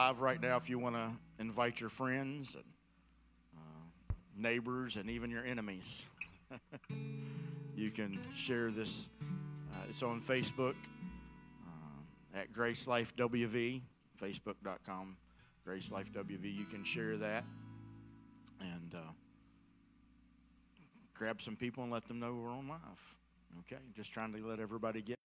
live right now if you want to invite your friends and uh, neighbors and even your enemies. you can share this. Uh, it's on Facebook uh, at Grace Life WV, facebook.com, Grace Life WV. You can share that and uh, grab some people and let them know we're on live. Okay, just trying to let everybody get.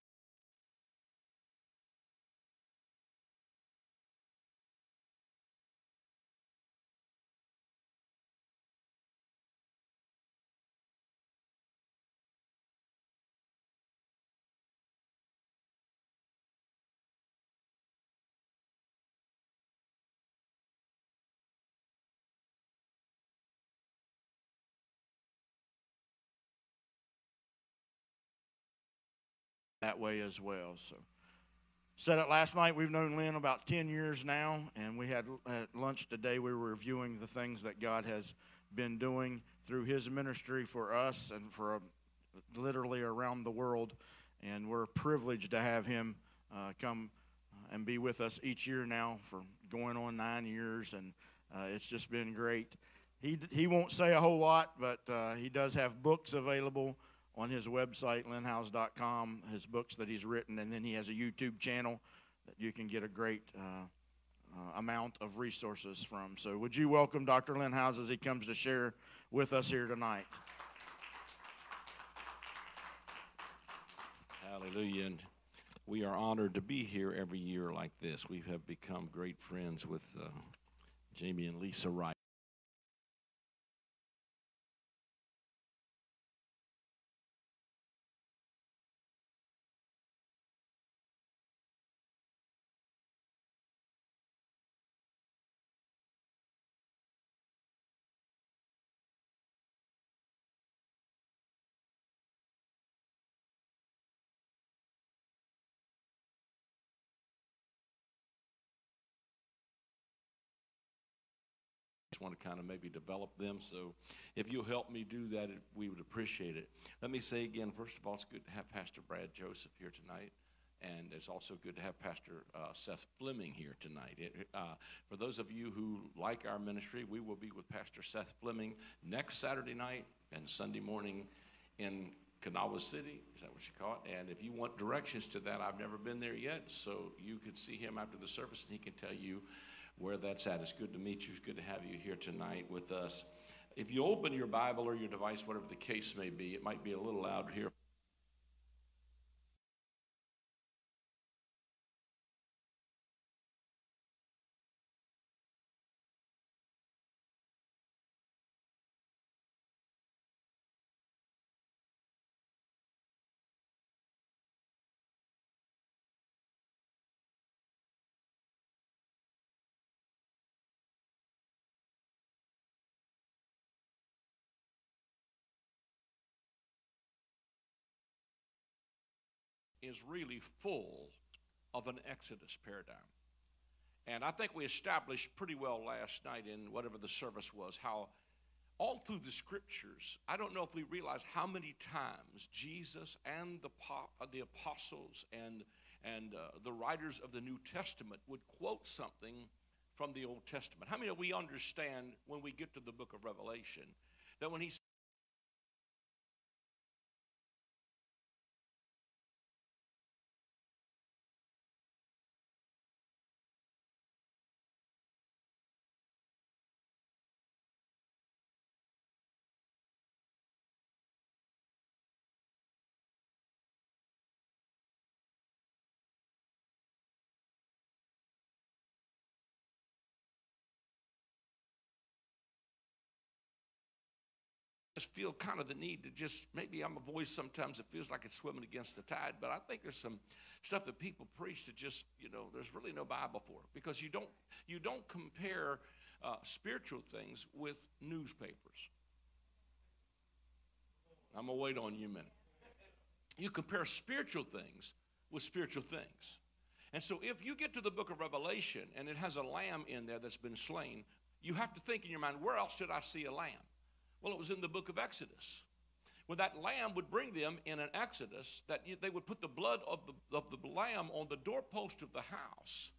That way as well. So, said it last night. We've known Lynn about 10 years now, and we had at lunch today. We were reviewing the things that God has been doing through His ministry for us and for uh, literally around the world. And we're privileged to have Him uh, come uh, and be with us each year now for going on nine years, and uh, it's just been great. He, he won't say a whole lot, but uh, he does have books available on his website, lynnhiles.com, his books that he's written, and then he has a YouTube channel that you can get a great uh, uh, amount of resources from. So, would you welcome Dr. Lynn Hiles as he comes to share with us here tonight? Hallelujah. And we are honored to be here every year like this. We have become great friends with uh, Jamie and Lisa Wright. Just want to kind of maybe develop them. So if you'll help me do that, we would appreciate it. Let me say again, first of all, it's good to have Pastor Brad Joseph here tonight. And it's also good to have Pastor uh, Seth Fleming here tonight. It, uh, for those of you who like our ministry, we will be with Pastor Seth Fleming next Saturday night and Sunday morning in Kanawha City. Is that what you call it? And if you want directions to that, I've never been there yet, so you could see him after the service and he can tell you where that's at. It's good to meet you. It's good to have you here tonight with us. If you open your Bible or your device, whatever the case may be, it might be a little loud here. Is really full of an Exodus paradigm. And I think we established pretty well last night in whatever the service was how all through the scriptures, I don't know if we realize how many times Jesus and the, uh, the apostles and, and uh, the writers of the New Testament would quote something from the Old Testament. How many of we understand when we get to the book of Revelation that when he just feel kind of the need to just maybe I'm a voice sometimes that feels like it's swimming against the tide, but I think there's some stuff that people preach that just you know there's really no Bible for it because you don't you don't compare uh, spiritual things with newspapers. I'm gonna wait on you a minute. You compare spiritual things with spiritual things. And so if you get to the book of Revelation and it has a lamb in there that's been slain, you have to think in your mind, where else did I see a lamb? Well, it was in the book of Exodus. When that lamb would bring them in an Exodus, that they would put the blood of the, of the lamb on the doorpost of the house.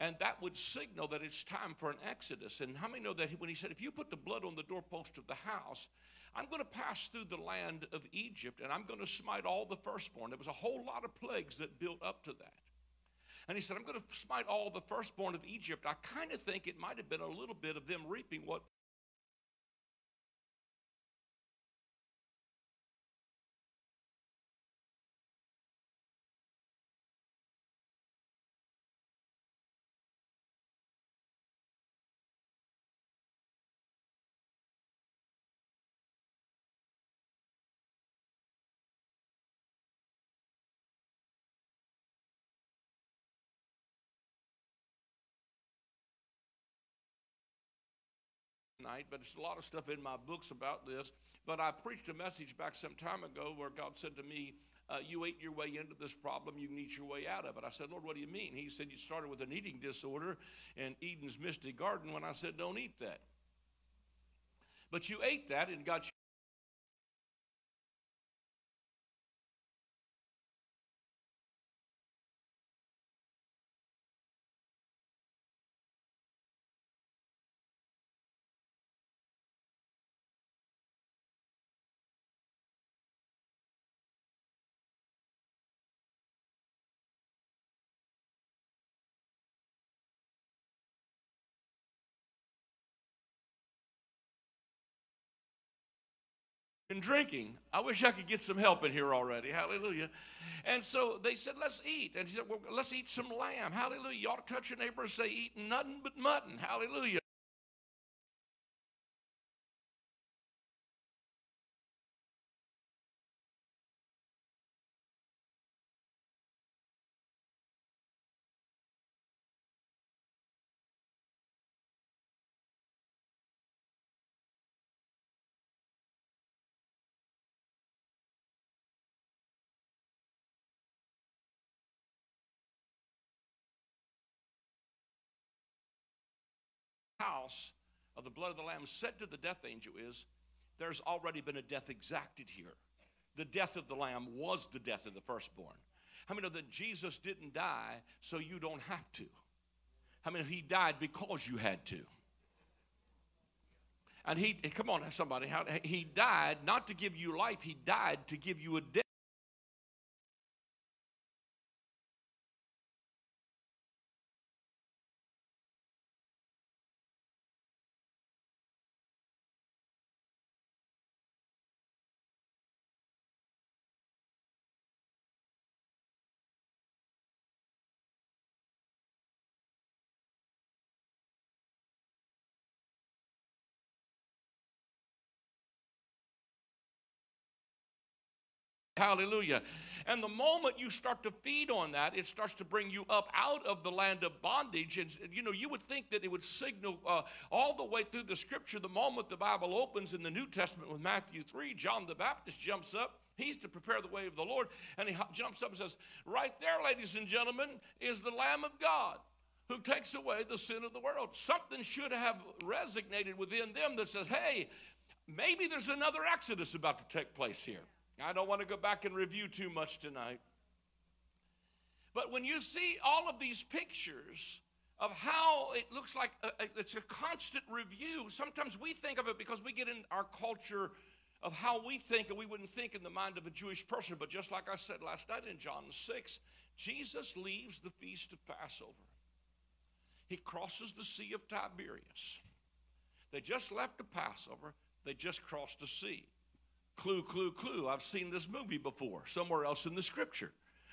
And that would signal that it's time for an exodus. And how many know that when he said, If you put the blood on the doorpost of the house, I'm going to pass through the land of Egypt and I'm going to smite all the firstborn. There was a whole lot of plagues that built up to that. And he said, I'm going to smite all the firstborn of Egypt. I kind of think it might have been a little bit of them reaping what night, but it's a lot of stuff in my books about this. But I preached a message back some time ago where God said to me, uh, You ate your way into this problem, you can eat your way out of it. I said, Lord, what do you mean? He said, You started with an eating disorder in Eden's misty garden when I said, Don't eat that. But you ate that and got and drinking. I wish I could get some help in here already. Hallelujah. And so they said, let's eat. And he said, well, let's eat some lamb. Hallelujah. To touch your neighbor and say, eat nothing but mutton. Hallelujah. Of the blood of the Lamb said to the death angel is, There's already been a death exacted here. The death of the Lamb was the death of the firstborn. How many know that Jesus didn't die so you don't have to? How many he died because you had to? And he, come on, somebody, how he died not to give you life, he died to give you a death. Hallelujah. And the moment you start to feed on that, it starts to bring you up out of the land of bondage. And, you know, you would think that it would signal uh, all the way through the scripture. The moment the Bible opens in the New Testament with Matthew 3, John the Baptist jumps up. He's to prepare the way of the Lord. And he jumps up and says, Right there, ladies and gentlemen, is the Lamb of God who takes away the sin of the world. Something should have resonated within them that says, Hey, maybe there's another Exodus about to take place here. I don't want to go back and review too much tonight. But when you see all of these pictures of how it looks like a, it's a constant review, sometimes we think of it because we get in our culture of how we think, and we wouldn't think in the mind of a Jewish person. But just like I said last night in John 6, Jesus leaves the feast of Passover. He crosses the Sea of Tiberias. They just left the Passover, they just crossed the sea. Clue, clue, clue. I've seen this movie before, somewhere else in the scripture.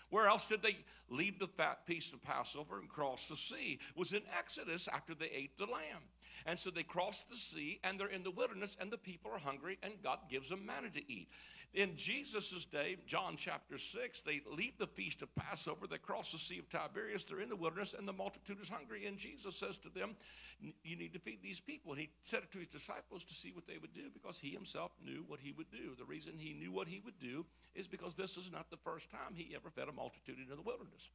Where else did they leave the fat piece of Passover and cross the sea? It was in Exodus after they ate the lamb. And so they cross the sea and they're in the wilderness and the people are hungry and God gives them manna to eat. In Jesus' day, John chapter 6, they leave the feast of Passover, they cross the Sea of Tiberias, they're in the wilderness, and the multitude is hungry. And Jesus says to them, You need to feed these people. And he said it to his disciples to see what they would do because he himself knew what he would do. The reason he knew what he would do is because this is not the first time he ever fed a multitude in the wilderness.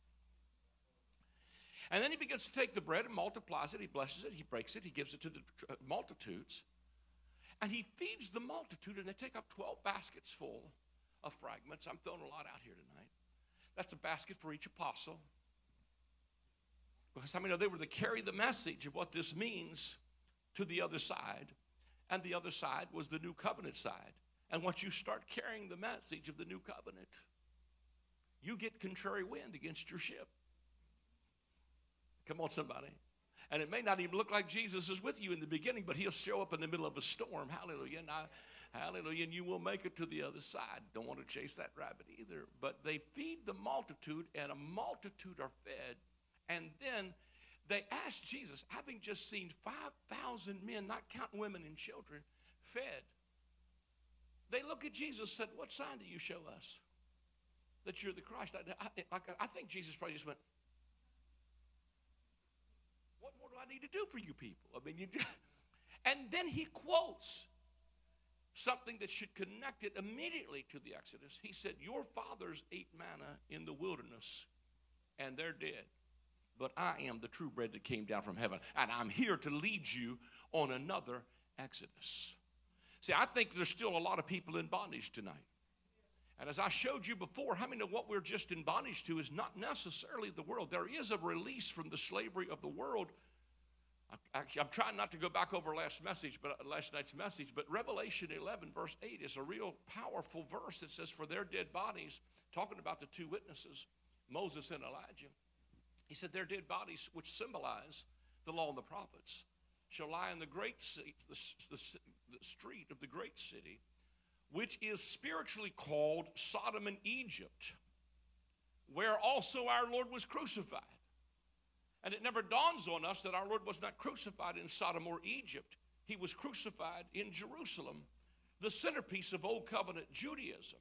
And then he begins to take the bread and multiplies it. He blesses it. He breaks it. He gives it to the uh, multitudes. And he feeds the multitude, and they take up 12 baskets full of fragments. I'm throwing a lot out here tonight. That's a basket for each apostle. Because I mean, they were to carry the message of what this means to the other side. And the other side was the new covenant side. And once you start carrying the message of the new covenant, you get contrary wind against your ship. Come on, somebody. And it may not even look like Jesus is with you in the beginning, but he'll show up in the middle of a storm. Hallelujah. And I, hallelujah. And you will make it to the other side. Don't want to chase that rabbit either. But they feed the multitude, and a multitude are fed. And then they asked Jesus, having just seen 5,000 men, not counting women and children, fed. They look at Jesus and said, What sign do you show us that you're the Christ? I, I, I think Jesus probably just went, What more do I need to do for you people? I mean, you just, and then he quotes something that should connect it immediately to the Exodus. He said, Your fathers ate manna in the wilderness, and they're dead. But I am the true bread that came down from heaven, and I'm here to lead you on another Exodus. See, I think there's still a lot of people in bondage tonight. And as I showed you before, how many know what we're just in bondage to is not necessarily the world? There is a release from the slavery of the world. Actually, I'm trying not to go back over last message, but last night's message. But Revelation 11, verse 8, is a real powerful verse that says, "For their dead bodies," talking about the two witnesses, Moses and Elijah. He said, "Their dead bodies, which symbolize the law and the prophets, shall lie in the great seat, the, the, the street of the great city, which is spiritually called Sodom and Egypt, where also our Lord was crucified. And it never dawns on us that our Lord was not crucified in Sodom or Egypt. He was crucified in Jerusalem, the centerpiece of Old Covenant Judaism.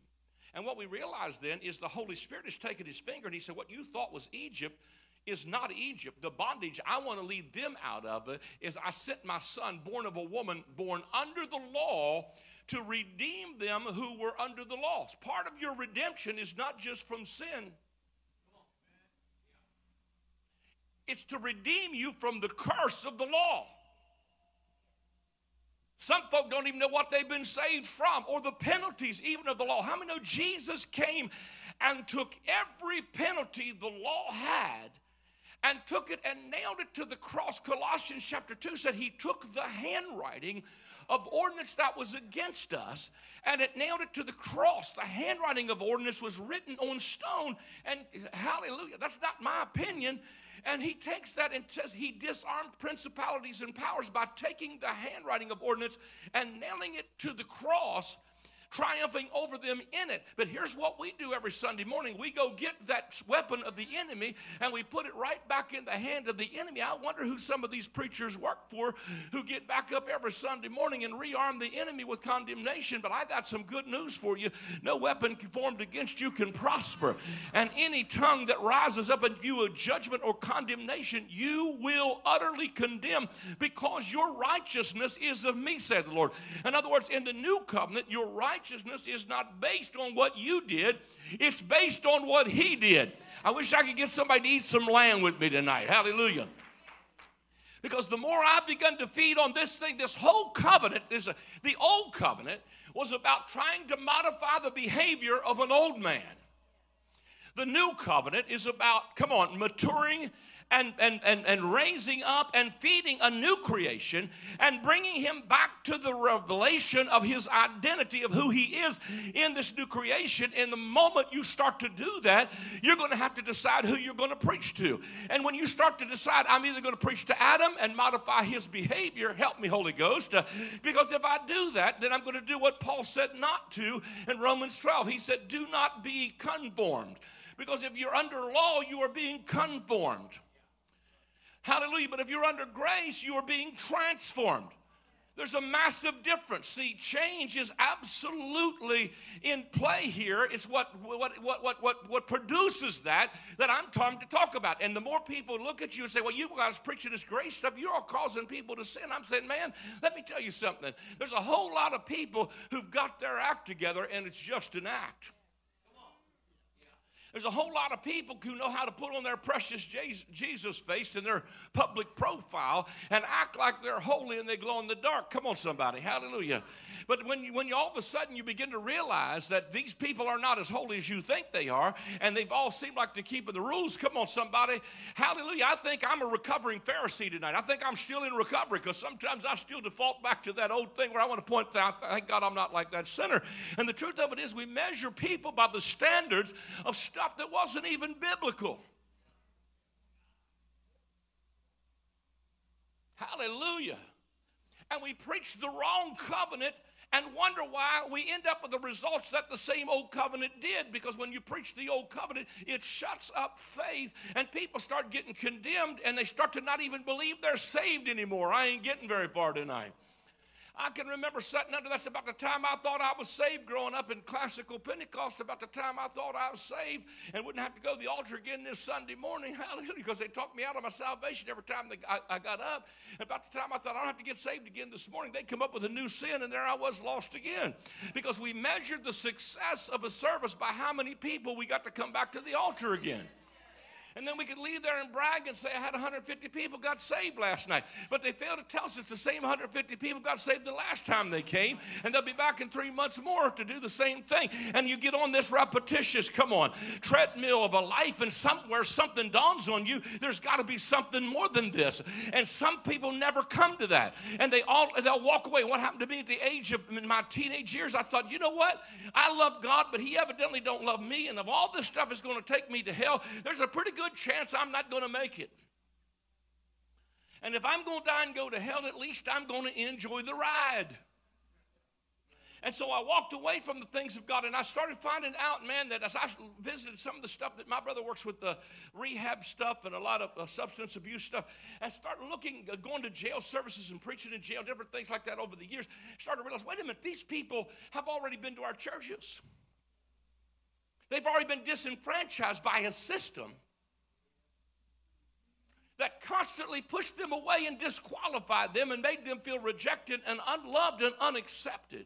And what we realize then is the Holy Spirit has taken his finger and he said, What you thought was Egypt is not Egypt. The bondage I want to lead them out of is I sent my son, born of a woman, born under the law, to redeem them who were under the law. Part of your redemption is not just from sin. It's to redeem you from the curse of the law. Some folk don't even know what they've been saved from or the penalties even of the law. How many know Jesus came and took every penalty the law had and took it and nailed it to the cross. Colossians chapter 2 said he took the handwriting of ordinance that was against us and it nailed it to the cross. The handwriting of ordinance was written on stone. And hallelujah, that's not my opinion. And he takes that and says he disarmed principalities and powers by taking the handwriting of ordinance and nailing it to the cross triumphing over them in it. But here's what we do every Sunday morning we go get that weapon of the enemy and we put it right back in the hand of the enemy. I wonder who some of these preachers work for who get back up every Sunday morning and rearm the enemy with condemnation. But I got some good news for you no weapon formed against you can prosper. And any tongue that rises up in view of judgment or condemnation, you will utterly condemn because your righteousness is of me, said the Lord. In other words, in the new covenant, your righteousness righteousness is not based on what you did, it's based on what He did. I wish I could get somebody to eat some lamb with me tonight. Hallelujah. Because the more I've begun to feed on this thing, this whole covenant is a, uh, the old covenant was about trying to modify the behavior of an old man. The new covenant is about, come on, maturing and, and, and, and raising up and feeding a new creation and bringing him back to the revelation of his identity of who he is in this new creation. In the moment you start to do that, you're going to have to decide who you're going to preach to. And when you start to decide, I'm either going to preach to Adam and modify his behavior, help me, Holy Ghost, uh, because if I do that, then I'm going to do what Paul said not to in Romans 12. He said, Do not be conformed. Because if you're under law, you are being conformed. Hallelujah. But if you're under grace, you are being transformed. There's a massive difference. See, change is absolutely in play here. It's what, what, what, what, what, what produces that that I'm trying to talk about. And the more people look at you and say, well, you guys preaching this grace stuff, you're all causing people to sin. I'm saying, man, let me tell you something. There's a whole lot of people who've got their act together and it's just an act. There's a whole lot of people who know how to put on their precious Jesus face and their public profile and act like they're holy and they glow in the dark. Come on, somebody. Hallelujah. But when you, when you all of a sudden you begin to realize that these people are not as holy as you think they are, and they've all seemed like they're keeping the rules. Come on, somebody. Hallelujah. I think I'm a recovering Pharisee tonight. I think I'm still in recovery because sometimes I still default back to that old thing where I want to point out, thank God I'm not like that sinner. And the truth of it is, we measure people by the standards of stuff that wasn't even biblical. Hallelujah. And we preach the wrong covenant and wonder why we end up with the results that the same old covenant did. Because when you preach the old covenant, it shuts up faith, and people start getting condemned and they start to not even believe they're saved anymore. I ain't getting very far tonight. I can remember sitting under that's about the time I thought I was saved growing up in classical Pentecost, about the time I thought I was saved and wouldn't have to go to the altar again this Sunday morning. Hallelujah. Because they talked me out of my salvation every time they, I, I, got up. About the time I thought I don't have to get saved again this morning, they'd come up with a new sin, and there I was lost again. Because we measured the success of a service by how many people we got to come back to the altar again. And then we could leave there and brag and say, I had 150 people got saved last night. But they failed to tell us it's the same 150 people got saved the last time they came. And they'll be back in three months more to do the same thing. And you get on this repetitious, come on, treadmill of a life, and somewhere something dawns on you. There's got to be something more than this. And some people never come to that. And they all they'll walk away. What happened to me at the age of my teenage years? I thought, you know what? I love God, but He evidently don't love me. And if all this stuff is going to take me to hell, there's a pretty good good chance I'm not going to make it. And if I'm going to die and go to hell, at least I'm going to enjoy the ride. And so I walked away from the things of God and I started finding out, man, that as I visited some of the stuff that my brother works with, the rehab stuff and a lot of uh, substance abuse stuff, and started looking, uh, going to jail services and preaching in jail, different things like that over the years, started to realize, wait a minute, these people have already been to our churches. They've already been disenfranchised by a system that constantly pushed them away and disqualified them and made them feel rejected and unloved and unaccepted.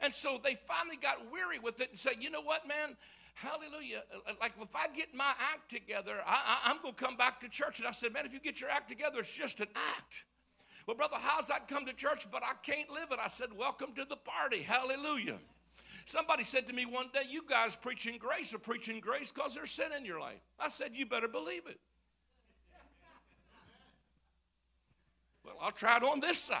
And so they finally got weary with it and said, you know what, man? Hallelujah. Like if I get my act together, I, am going to come back to church. And I said, man, if you get your act together, it's just an act. Well, brother, how's that come to church? But I can't live it. I said, welcome to the party. Hallelujah. Somebody said to me one day, you guys preaching grace are preaching grace because there's sin in your life. I said, you better believe it. Well, I'll try it on this side.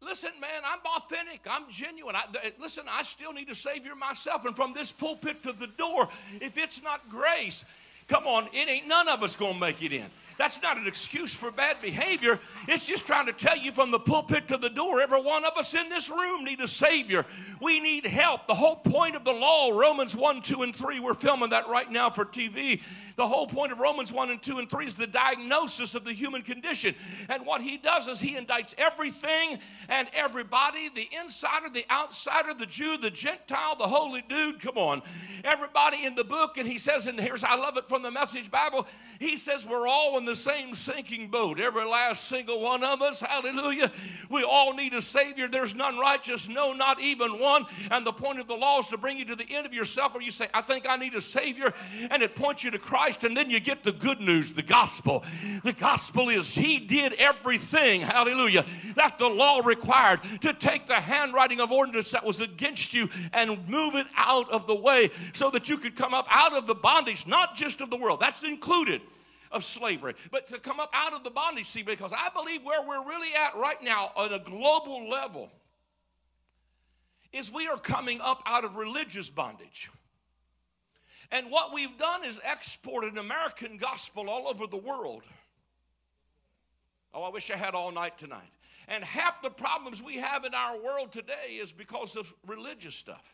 Listen, man, I'm authentic. I'm genuine. I, listen, I still need a Savior myself. And from this pulpit to the door, if it's not grace, come on, it ain't none of us to make it in. That's not an excuse for bad behavior. It's just trying to tell you from the pulpit to the door, every one of us in this room need a Savior. We need help. The whole point of the law, Romans 1, 2, and 3, we're filming that right now for TV. The whole point of Romans 1 and 2 and 3 is the diagnosis of the human condition. And what he does is he indicts everything and everybody the insider, the outsider, the Jew, the Gentile, the holy dude. Come on. Everybody in the book. And he says, and here's, I love it from the Message Bible, he says, we're all in the same sinking boat. Every last single one of us. Hallelujah. We all need a Savior. There's none righteous, no, not even one. And the point of the law is to bring you to the end of yourself where you say, I think I need a Savior. And it points you to Christ. And then you get the good news, the gospel. The gospel is He did everything, hallelujah, that the law required to take the handwriting of ordinance that was against you and move it out of the way so that you could come up out of the bondage, not just of the world. That's included of slavery, but to come up out of the bondage, see, because I believe where we're really at right now on a global level is we are coming up out of religious bondage. And what we've done is exported American gospel all over the world. Oh, I wish I had all night tonight. And half the problems we have in our world today is because of religious stuff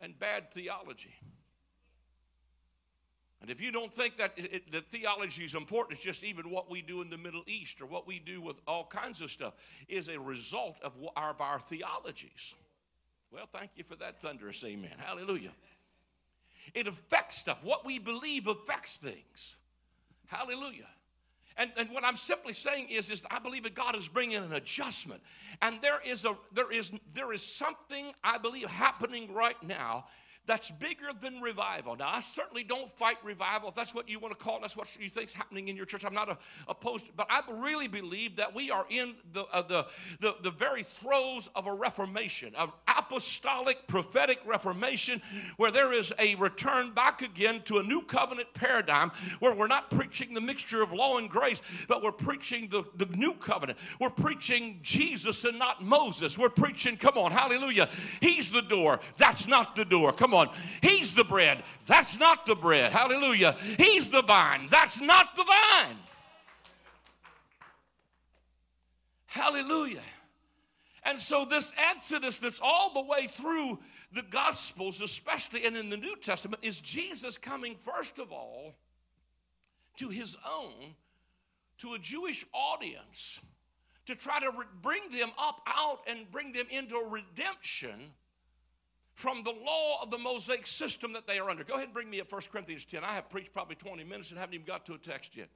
and bad theology. And if you don't think that it, the theology is important, it's just even what we do in the Middle East or what we do with all kinds of stuff is a result of our, of our theologies. Well, thank you for that thunderous amen. Hallelujah. It affects stuff. What we believe affects things. Hallelujah. And, and what I'm simply saying is, is I believe that God is bringing an adjustment. And there is, a, there, is, there is something, I believe, happening right now that's bigger than revival. Now, I certainly don't fight revival. If that's what you want to call it, that's what you think's happening in your church. I'm not a, opposed, but I really believe that we are in the, uh, the, the, the very throes of a reformation, an apostolic, prophetic reformation, where there is a return back again to a new covenant paradigm where we're not preaching the mixture of law and grace, but we're preaching the, the new covenant. We're preaching Jesus and not Moses. We're preaching, come on, hallelujah. He's the door. That's not the door. Come on. He's the bread. That's not the bread. Hallelujah. He's the vine. That's not the vine. Hallelujah. And so, this Exodus that's all the way through the Gospels, especially and in the New Testament, is Jesus coming, first of all, to his own, to a Jewish audience, to try to re- bring them up out and bring them into redemption from the law of the Mosaic system that they are under. Go ahead and bring me up 1 Corinthians 10. I have preached probably 20 minutes and haven't even got to a text yet.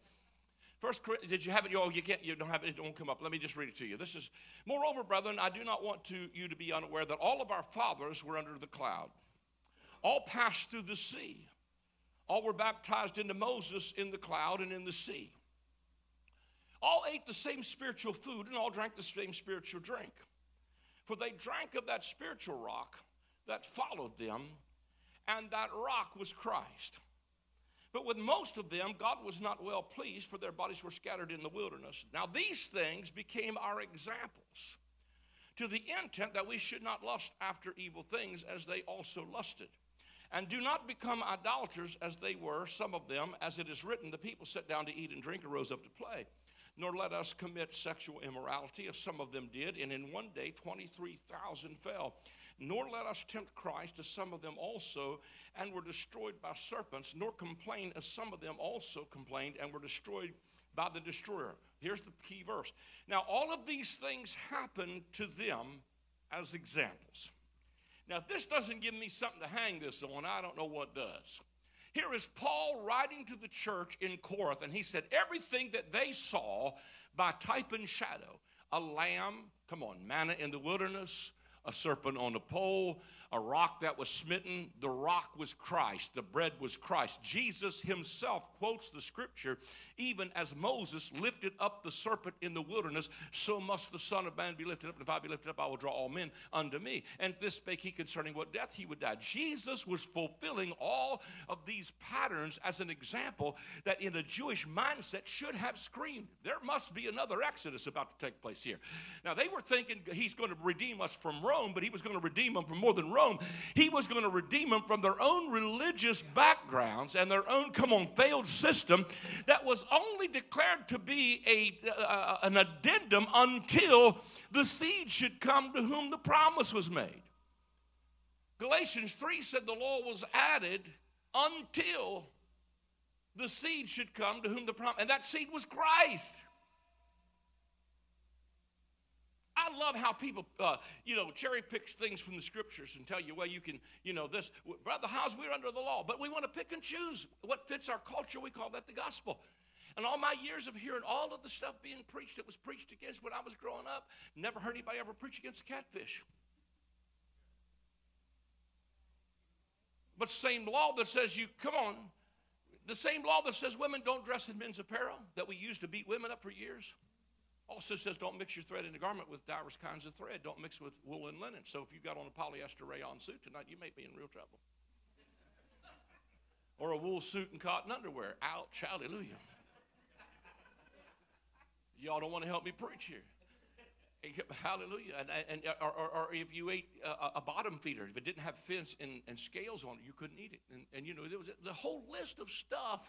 First, did you have it? Oh, you can't. You don't have it. It won't come up. Let me just read it to you. This is, moreover, brethren, I do not want to you to be unaware that all of our fathers were under the cloud, all passed through the sea, all were baptized into Moses in the cloud and in the sea. All ate the same spiritual food and all drank the same spiritual drink, for they drank of that spiritual rock that followed them, and that rock was Christ. But with most of them, God was not well pleased, for their bodies were scattered in the wilderness. Now, these things became our examples, to the intent that we should not lust after evil things as they also lusted. And do not become idolaters as they were, some of them, as it is written, the people sat down to eat and drink and rose up to play. Nor let us commit sexual immorality, as some of them did, and in one day 23,000 fell nor let us tempt Christ, as some of them also, and were destroyed by serpents, nor complain, as some of them also complained, and were destroyed by the destroyer. Here's the key verse. Now, all of these things happened to them as examples. Now, if this doesn't give me something to hang this on, I don't know what does. Here is Paul writing to the church in Corinth, and he said, Everything that they saw by type and shadow, a lamb, come on, manna in the wilderness, a serpent on a pole, a rock that was smitten. The rock was Christ, the bread was Christ. Jesus himself quotes the scripture even as Moses lifted up the serpent in the wilderness, so must the Son of Man be lifted up. And if I be lifted up, I will draw all men unto me. And this spake he concerning what death he would die. Jesus was fulfilling all of these patterns as an example that in a Jewish mindset should have screamed, there must be another Exodus about to take place here. Now, they were thinking he's going to redeem us from Rome, but he was going to redeem them from more than Rome. He was going to redeem them from their own religious backgrounds and their own, come on, failed system that was only declared to be a, uh, an addendum until the seed should come to whom the promise was made. Galatians 3 said the law was added until the seed should come to whom the promise, and that seed was Christ. I love how people, uh, you know, cherry pick things from the scriptures and tell you, well, you can, you know, this, brother, how's we're under the law, but we want to pick and choose what fits our culture. We call that the gospel. And all my years of hearing all of the stuff being preached that was preached against when I was growing up, never heard anybody ever preach against catfish. But same law that says you, come on, the same law that says women don't dress in men's apparel that we used to beat women up for years also says don't mix your thread in the garment with diverse kinds of thread. Don't mix with wool and linen. So if you've got on a polyester rayon suit tonight, you may be in real trouble. or a wool suit and cotton underwear. Ouch, hallelujah. Y'all don't want to help me preach here. Hallelujah. And, and, or, or, or if you ate a, a, bottom feeder, if it didn't have fins and, and scales on it, you couldn't eat it. And, and you know, there was the whole list of stuff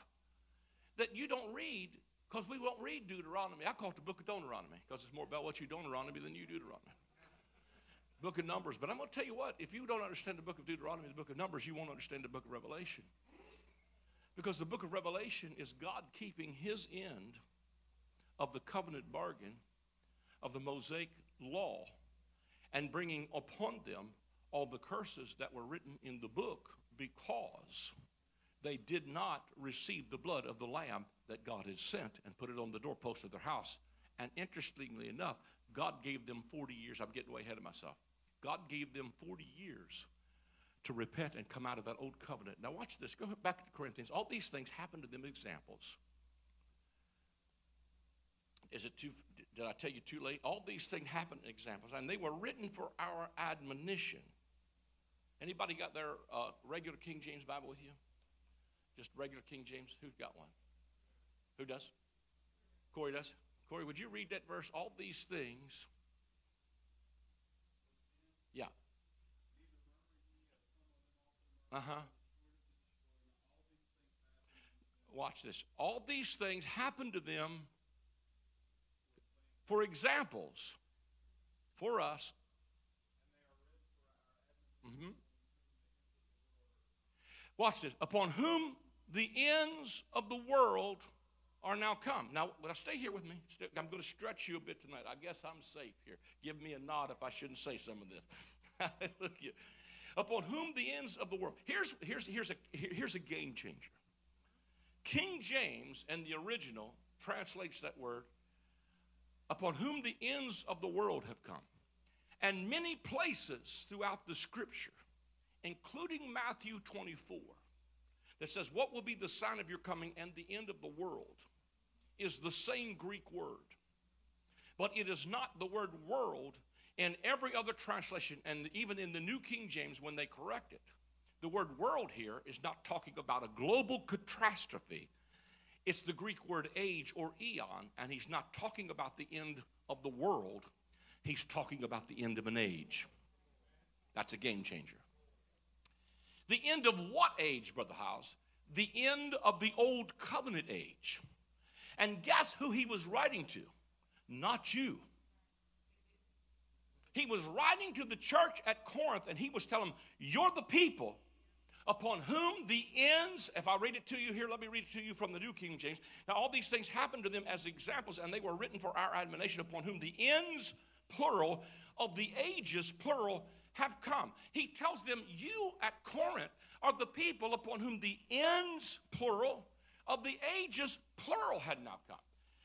that you don't read because we won't read Deuteronomy. I call it the book of Deuteronomy because it's more about what you Deuteronomy than you Deuteronomy. Book of Numbers. But I'm going to tell you what, if you don't understand the book of Deuteronomy, the book of Numbers, you won't understand the book of Revelation. Because the book of Revelation is God keeping his end of the covenant bargain of the Mosaic law and bringing upon them all the curses that were written in the book because they did not receive the blood of the lamb that God had sent and put it on the doorpost of their house. And interestingly enough, God gave them 40 years. I'm getting way ahead of myself. God gave them 40 years to repent and come out of that old covenant. Now, watch this. Go back to Corinthians. All these things happened to them examples. Is it too, did I tell you too late? All these things happened in examples, and they were written for our admonition. Anybody got their uh, regular King James Bible with you? Just regular King James? Who's got one? Who does? Corey does. Corey, would you read that verse? All these things. Yeah. Uh huh. Watch this. All these things happened to them for examples for us. Mm-hmm. Watch this. Upon whom the ends of the world are now come. Now, would I stay here with me. I'm going to stretch you a bit tonight. I guess I'm safe here. Give me a nod if I shouldn't say some of this. Hallelujah. Upon whom the ends of the world. Here's, here's, here's, a, here's a game changer. King James and the original translates that word upon whom the ends of the world have come. And many places throughout the scripture, including Matthew 24, that says, What will be the sign of your coming and the end of the world? is the same Greek word. But it is not the word world in every other translation, and even in the New King James when they correct it. The word world here is not talking about a global catastrophe. It's the Greek word age or eon, and he's not talking about the end of the world. He's talking about the end of an age. That's a game changer. The end of what age, Brother Hiles? The end of the old covenant age. And guess who he was writing to? Not you. He was writing to the church at Corinth and he was telling them, You're the people upon whom the ends, if I read it to you here, let me read it to you from the New King James. Now, all these things happened to them as examples, and they were written for our admonition, upon whom the ends, plural, of the ages, plural, have come. He tells them, You at Corinth are the people upon whom the ends, plural, of the ages, plural, had now come.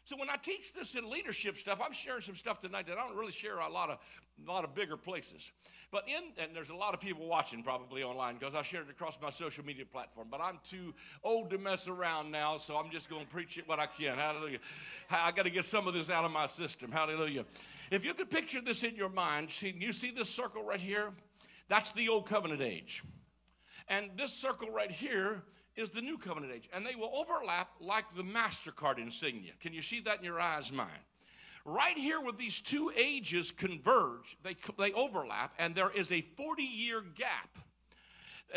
So when I teach this in leadership stuff, I'm sharing some stuff tonight that I don't really share a lot of a lot of bigger places. But in and there's a lot of people watching probably online because I shared it across my social media platform. But I'm too old to mess around now, so I'm just going to preach it what I can. Hallelujah. I got to get some of this out of my system. Hallelujah. If you could picture this in your mind, see, you see this circle right here? That's the old covenant age. And this circle right here is the new covenant age. And they will overlap like the MasterCard insignia. Can you see that in your eyes, mind? Right here, where these two ages converge, they, they overlap, and there is a 40 year gap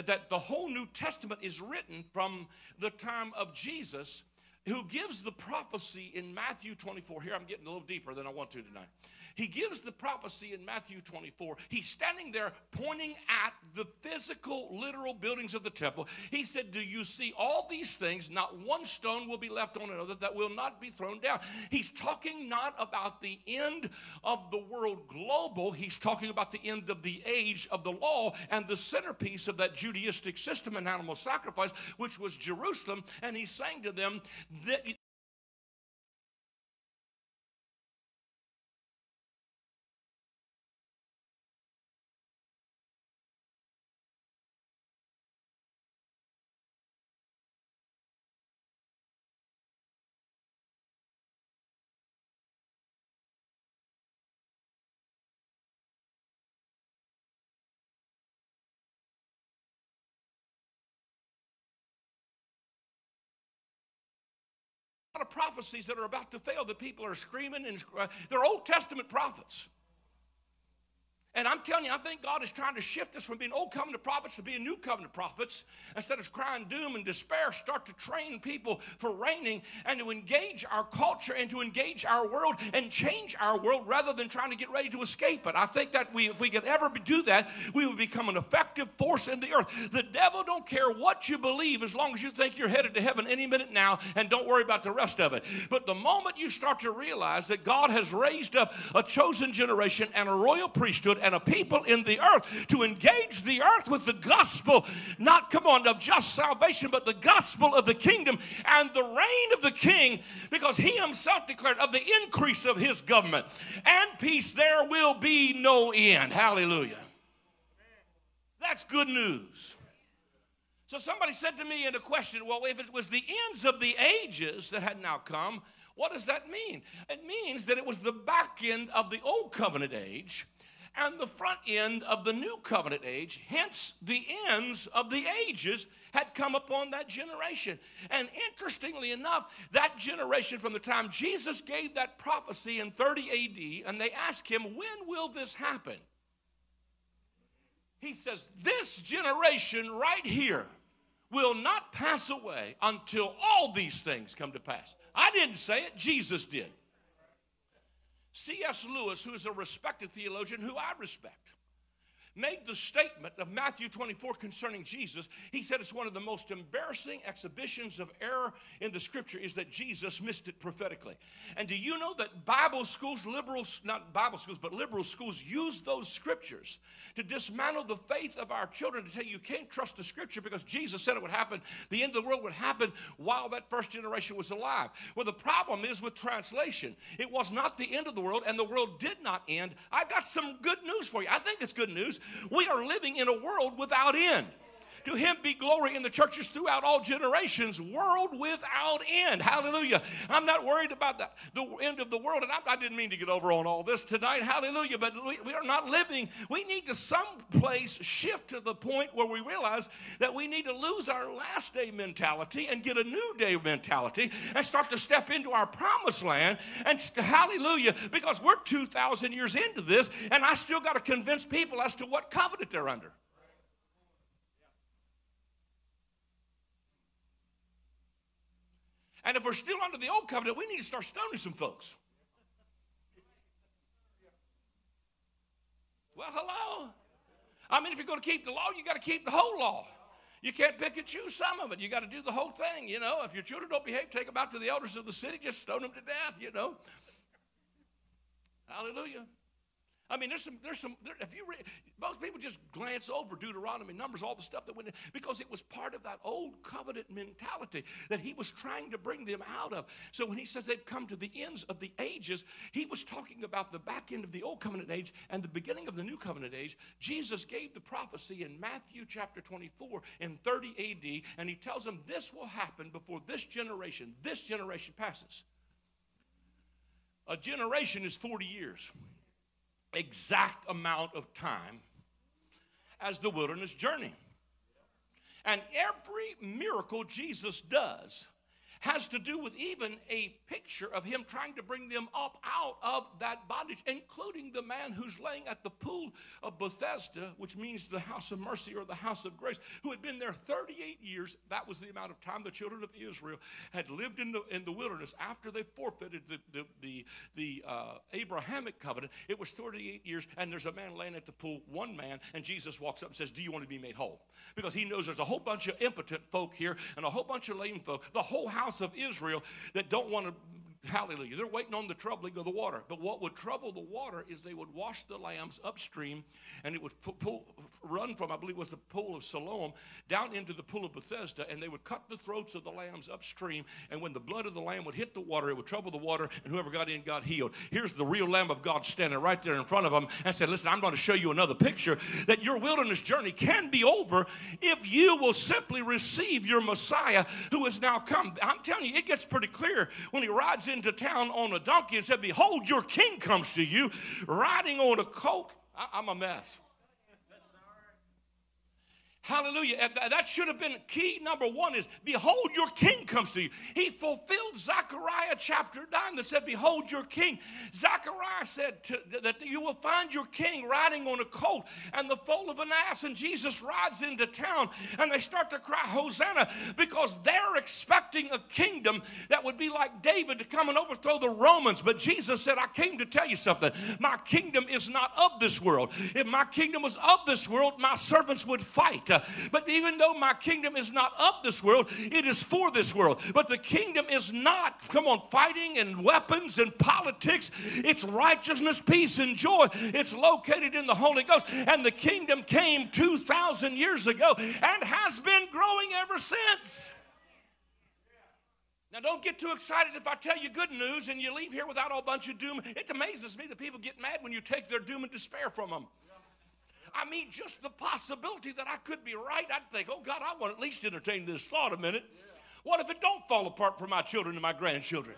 that the whole New Testament is written from the time of Jesus, who gives the prophecy in Matthew 24. Here, I'm getting a little deeper than I want to tonight. He gives the prophecy in Matthew 24. He's standing there pointing at the physical, literal buildings of the temple. He said, Do you see all these things? Not one stone will be left on another that will not be thrown down. He's talking not about the end of the world global, he's talking about the end of the age of the law and the centerpiece of that Judaistic system and animal sacrifice, which was Jerusalem. And he's saying to them that prophecies that are about to fail that people are screaming and uh, they're Old Testament prophets. And I'm telling you, I think God is trying to shift us from being old covenant prophets to being new covenant prophets. Instead of crying doom and despair, start to train people for reigning and to engage our culture and to engage our world and change our world rather than trying to get ready to escape it. I think that we, if we could ever do that, we would become an effective force in the earth. The devil don't care what you believe as long as you think you're headed to heaven any minute now and don't worry about the rest of it. But the moment you start to realize that God has raised up a chosen generation and a royal priesthood and a people in the earth to engage the earth with the gospel, not come on, of just salvation, but the gospel of the kingdom and the reign of the king, because he himself declared of the increase of his government and peace there will be no end. Hallelujah. That's good news. So somebody said to me in a question, well, if it was the ends of the ages that had now come, what does that mean? It means that it was the back end of the old covenant age and the front end of the new covenant age. Hence, the ends of the ages had come upon that generation. And interestingly enough, that generation from the time Jesus gave that prophecy in 30 AD, and they asked him, When will this happen? He says, This generation right here will not pass away until all these things come to pass. I didn't say it, Jesus did. C.S. Lewis, who is a respected theologian who I respect, made the statement of Matthew 24 concerning Jesus. He said it's one of the most embarrassing exhibitions of error in the scripture is that Jesus missed it prophetically. And do you know that Bible schools, liberals, not Bible schools, but liberal schools use those scriptures to dismantle the faith of our children to tell you you can't trust the scripture because Jesus said it would happen, the end of the world would happen while that first generation was alive. Well, the problem is with translation. It was not the end of the world and the world did not end. I've got some good news for you. I think it's good news we are living in a world without end. To him be glory in the churches throughout all generations, world without end. Hallelujah. I'm not worried about the, the end of the world, and I, I, didn't mean to get over on all this tonight. Hallelujah. But we, we are not living. We need to someplace shift to the point where we realize that we need to lose our last day mentality and get a new day mentality and start to step into our promised land. And hallelujah, because we're 2,000 years into this, and I still got to convince people as to what covenant they're under. And if we're still under the old covenant, we need to start stoning some folks. Well, hello. I mean, if you're going to keep the law, you got to keep the whole law. You can't pick and choose some of it. You got to do the whole thing, you know. If your children don't behave, take them out to the elders of the city, just stone them to death, you know. Hallelujah. I mean, there's some, there's some, there, if you read, most people just glance over Deuteronomy, Numbers, all the stuff that went in, because it was part of that old covenant mentality that he was trying to bring them out of. So when he says they've come to the ends of the ages, he was talking about the back end of the old covenant age and the beginning of the new covenant age. Jesus gave the prophecy in Matthew chapter 24 in 30 AD, and he tells them this will happen before this generation, this generation passes. A generation is 40 years exact amount of time as the wilderness journey. And every miracle Jesus does has to do with even a picture of him trying to bring them up out of that bondage, including the man who's laying at the pool of Bethesda, which means the house of mercy or the house of grace, who had been there 38 years. That was the amount of time the children of Israel had lived in the, in the wilderness after they forfeited the, the, the, the uh, Abrahamic covenant. It was 38 years, and there's a man laying at the pool, one man, and Jesus walks up and says, Do you want to be made whole? Because he knows there's a whole bunch of impotent folk here and a whole bunch of lame folk. The whole house house of Israel that don't want to Hallelujah. They're waiting on the troubling of the water. But what would trouble the water is they would wash the lambs upstream and it would pull, run from, I believe, was the pool of Siloam down into the pool of Bethesda and they would cut the throats of the lambs upstream. And when the blood of the lamb would hit the water, it would trouble the water and whoever got in got healed. Here's the real Lamb of God standing right there in front of them and said, Listen, I'm going to show you another picture that your wilderness journey can be over if you will simply receive your Messiah who has now come. I'm telling you, it gets pretty clear when he rides into town on a donkey and said, Behold, your king comes to you riding on a colt. I, am a mess. Hallelujah. That should have been key number one is behold your king comes to you. He fulfilled Zechariah chapter 9 that said, Behold your king. Zechariah said to, that you will find your king riding on a colt and the foal of an ass. And Jesus rides into town and they start to cry, Hosanna, because they're expecting a kingdom that would be like David to come and overthrow the Romans. But Jesus said, I came to tell you something. My kingdom is not of this world. If my kingdom was of this world, my servants would fight. Uh, but even though my kingdom is not of this world, it is for this world. But the kingdom is not, come on, fighting and weapons and politics. It's righteousness, peace, and joy. It's located in the Holy Ghost. And the kingdom came 2,000 years ago and has been growing ever since. Now, don't get too excited if I tell you good news and you leave here without a bunch of doom. It amazes me that people get mad when you take their doom and despair from them. I mean, just the possibility that I could be right, I'd think, oh God, I want to at least entertain this thought a minute. What if it don't fall apart for my children and my grandchildren?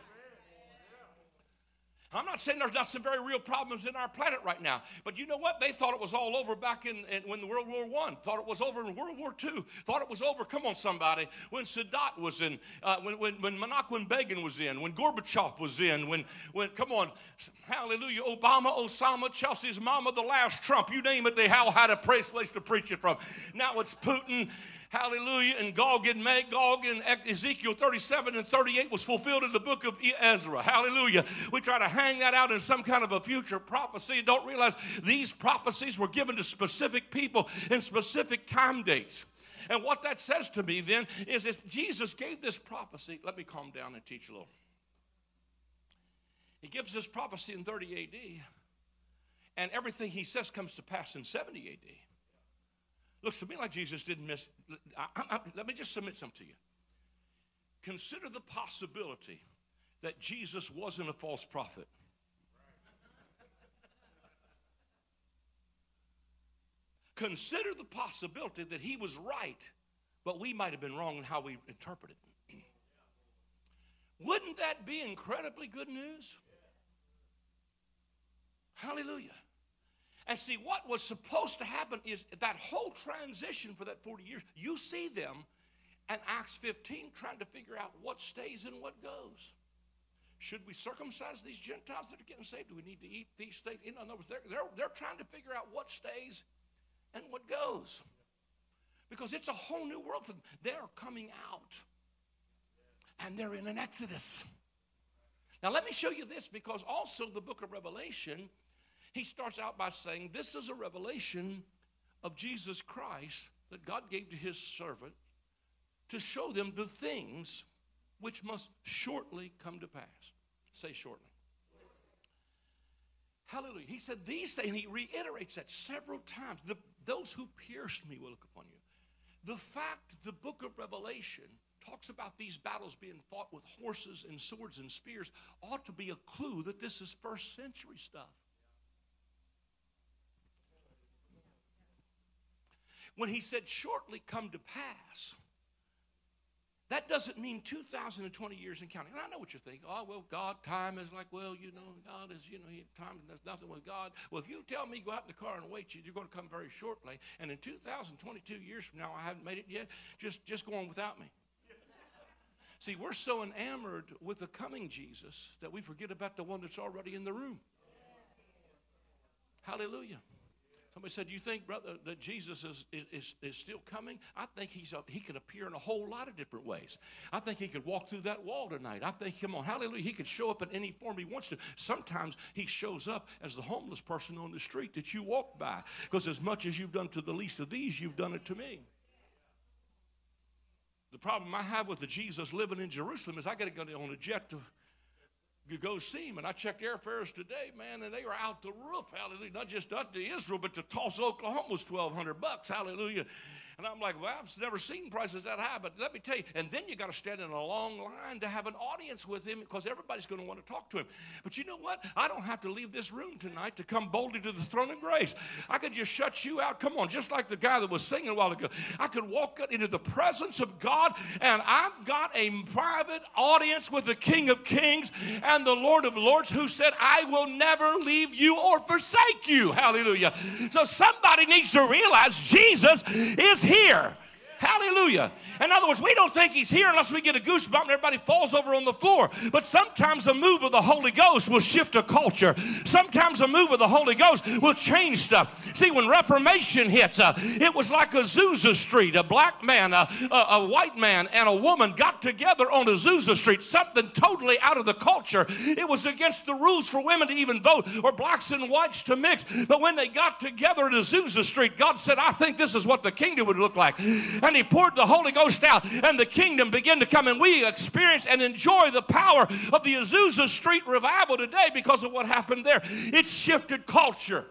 I'm not saying there's not some very real problems in our planet right now, but you know what? They thought it was all over back in, in when the World War One. Thought it was over in World War Two. Thought it was over. Come on, somebody. When Sadat was in, uh, when when when Menachem Begin was in, when Gorbachev was in, when when come on, Hallelujah, Obama, Osama, Chelsea's mama, the last Trump. You name it, they all had a Praise place to preach it from. Now it's Putin. Hallelujah. And Gog and Magog and Ezekiel 37 and 38 was fulfilled in the book of Ezra. Hallelujah. We try to hang that out in some kind of a future prophecy. Don't realize these prophecies were given to specific people in specific time dates. And what that says to me then is if Jesus gave this prophecy, let me calm down and teach a little. He gives this prophecy in 30 AD, and everything he says comes to pass in 70 AD. Looks to me like Jesus didn't miss. I, I, let me just submit something to you. Consider the possibility that Jesus wasn't a false prophet. Consider the possibility that he was right, but we might have been wrong in how we interpreted it. Wouldn't that be incredibly good news? Hallelujah. And see, what was supposed to happen is that whole transition for that 40 years, you see them in Acts 15 trying to figure out what stays and what goes. Should we circumcise these Gentiles that are getting saved? Do we need to eat these things? In other words, they're, they're, they're trying to figure out what stays and what goes. Because it's a whole new world for them. They're coming out. And they're in an exodus. Now, let me show you this because also the book of Revelation he starts out by saying, This is a revelation of Jesus Christ that God gave to his servant to show them the things which must shortly come to pass. Say shortly. Hallelujah. He said these things, and he reiterates that several times. The, those who pierced me will look upon you. The fact the book of Revelation talks about these battles being fought with horses and swords and spears ought to be a clue that this is first century stuff. When he said, shortly come to pass, that doesn't mean 2,020 years in counting. And I know what you're thinking. Oh, well, God, time is like, well, you know, God is, you know, time, there's nothing with God. Well, if you tell me go out in the car and wait, you, you're going to come very shortly. And in 2022 years from now, I haven't made it yet, just, just go on without me. See, we're so enamored with the coming Jesus that we forget about the one that's already in the room. Hallelujah. Somebody said, "Do you think, brother, that Jesus is, is, is still coming?" I think he's a, he could appear in a whole lot of different ways. I think he could walk through that wall tonight. I think, come on, hallelujah, he could show up in any form he wants to. Sometimes he shows up as the homeless person on the street that you walk by, because as much as you've done to the least of these, you've done it to me. The problem I have with the Jesus living in Jerusalem is I got to go on a jet to you go see him. And I checked airfares today, man, and they were out the roof. Hallelujah. Not just up to Israel, but to Tulsa, Oklahoma was 1200 bucks. Hallelujah. And I'm like, well, I've never seen prices that high. But let me tell you, and then you got to stand in a long line to have an audience with him because everybody's going to want to talk to him. But you know what? I don't have to leave this room tonight to come boldly to the throne of grace. I could just shut you out. Come on, just like the guy that was singing a while ago. I could walk into the presence of God, and I've got a private audience with the King of Kings and the Lord of Lords who said, I will never leave you or forsake you. Hallelujah. So somebody needs to realize Jesus is here. Hallelujah. In other words, we don't think he's here unless we get a goosebump and everybody falls over on the floor. But sometimes a move of the Holy Ghost will shift a culture. Sometimes a move of the Holy Ghost will change stuff. See, when Reformation hits, uh, it was like Azusa Street. A black man, a, a, a white man, and a woman got together on Azusa Street, something totally out of the culture. It was against the rules for women to even vote or blacks and whites to mix. But when they got together at Azusa Street, God said, I think this is what the kingdom would look like. And He poured the Holy Ghost out and the kingdom began to come. And we experience and enjoy the power of the Azusa Street revival today because of what happened there. It shifted culture.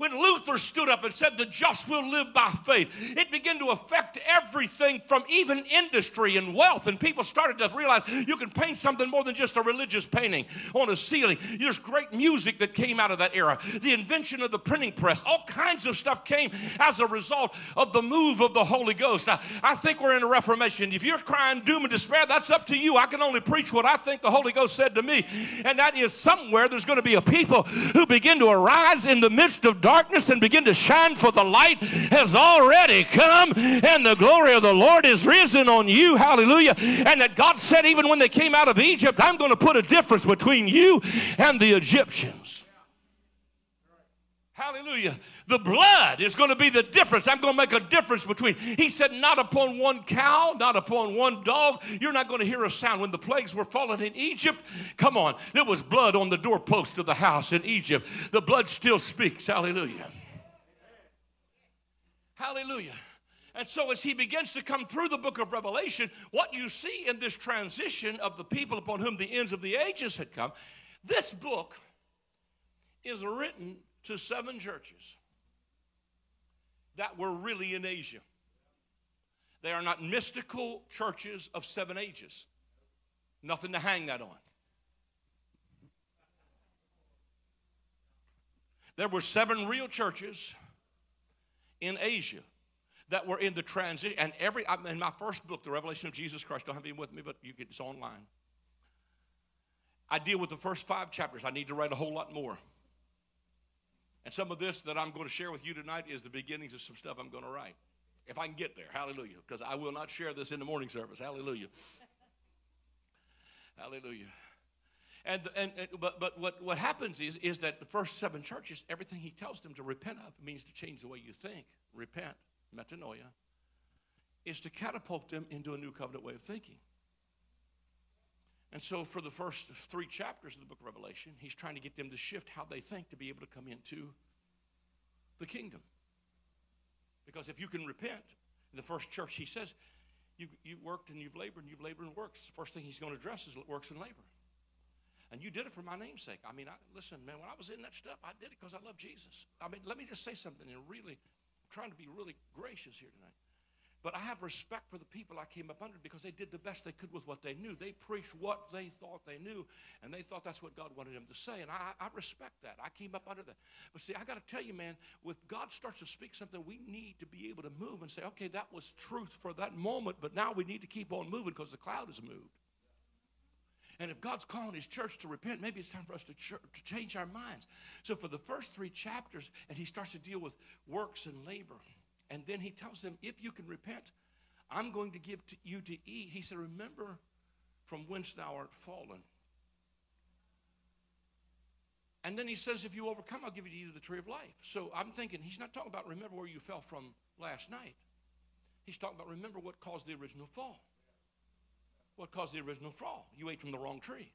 When Luther stood up and said, The just will live by faith, it began to affect everything from even industry and wealth. And people started to realize you can paint something more than just a religious painting on a ceiling. There's great music that came out of that era. The invention of the printing press, all kinds of stuff came as a result of the move of the Holy Ghost. I, I think we're in a Reformation. If you're crying doom and despair, that's up to you. I can only preach what I think the Holy Ghost said to me. And that is somewhere there's going to be a people who begin to arise in the midst of darkness and begin to shine, for the light has already come, and the glory of the Lord is risen on you. Hallelujah. And that God said, even when they came out of Egypt, I'm going to put a difference between you and the Egyptians. Hallelujah. The blood is going to be the difference. I'm going to make a difference between. He said, not upon one cow, not upon one dog. You're not going to hear a sound. When the plagues were falling in Egypt, come on, there was blood on the doorpost of the house in Egypt. The blood still speaks. Hallelujah. Hallelujah. And so, as he begins to come through the book of Revelation, what you see in this transition of the people upon whom the ends of the ages had come, this book is written to seven churches that were really in Asia. They are not mystical churches of seven ages. Nothing to hang that on. There were seven real churches in Asia that were in the transition. And every in my first book, The Revelation of Jesus Christ, don't have it with me, but you get it's online. I deal with the first five chapters. I need to write a whole lot more. And some of this that I'm going to share with you tonight is the beginnings of some stuff I'm going to write. If I can get there, hallelujah. Because I will not share this in the morning service, hallelujah. hallelujah. And, and, and, but, but what, what happens is, is that the first seven churches, everything he tells them to repent of means to change the way you think. Repent, metanoia, is to catapult them into a new covenant way of thinking. And so, for the first three chapters of the book of Revelation, he's trying to get them to shift how they think to be able to come into the kingdom. Because if you can repent, in the first church, he says, you, you worked and you've labored and you've labored and works. The first thing he's going to address is works and labor. And you did it for my name's sake. I mean, I, listen, man, when I was in that stuff, I did it because I love Jesus. I mean, let me just say something and really, I'm trying to be really gracious here tonight. But I have respect for the people I came up under because they did the best they could with what they knew. They preached what they thought they knew, and they thought that's what God wanted them to say. And I, I respect that. I came up under that. But see, I got to tell you, man, if God starts to speak something, we need to be able to move and say, okay, that was truth for that moment, but now we need to keep on moving because the cloud has moved. And if God's calling his church to repent, maybe it's time for us to, ch- to change our minds. So for the first three chapters, and he starts to deal with works and labor. And then he tells them, if you can repent, I'm going to give to you to eat. He said, remember from whence thou art fallen. And then he says, if you overcome, I'll give you to eat of the tree of life. So I'm thinking, he's not talking about remember where you fell from last night. He's talking about remember what caused the original fall. What caused the original fall? You ate from the wrong tree.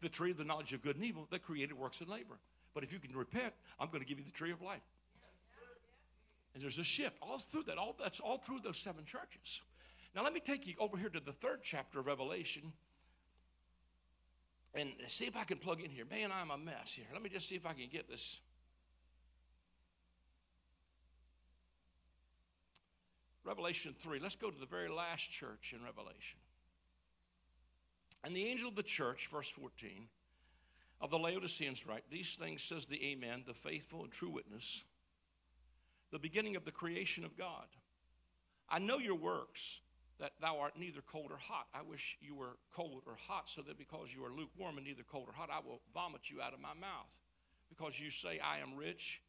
The tree of the knowledge of good and evil that created works and labor. But if you can repent, I'm going to give you the tree of life. And there's a shift all through that. All that's all through those seven churches. Now let me take you over here to the third chapter of Revelation. And see if I can plug in here. Man, I'm a mess here. Let me just see if I can get this. Revelation 3. Let's go to the very last church in Revelation. And the angel of the church, verse 14, of the Laodiceans write, These things says the Amen, the faithful and true witness the beginning of the creation of God. I know your works, that thou art neither cold or hot. I wish you were cold or hot, so that because you are lukewarm and neither cold or hot, I will vomit you out of my mouth. Because you say, I am rich,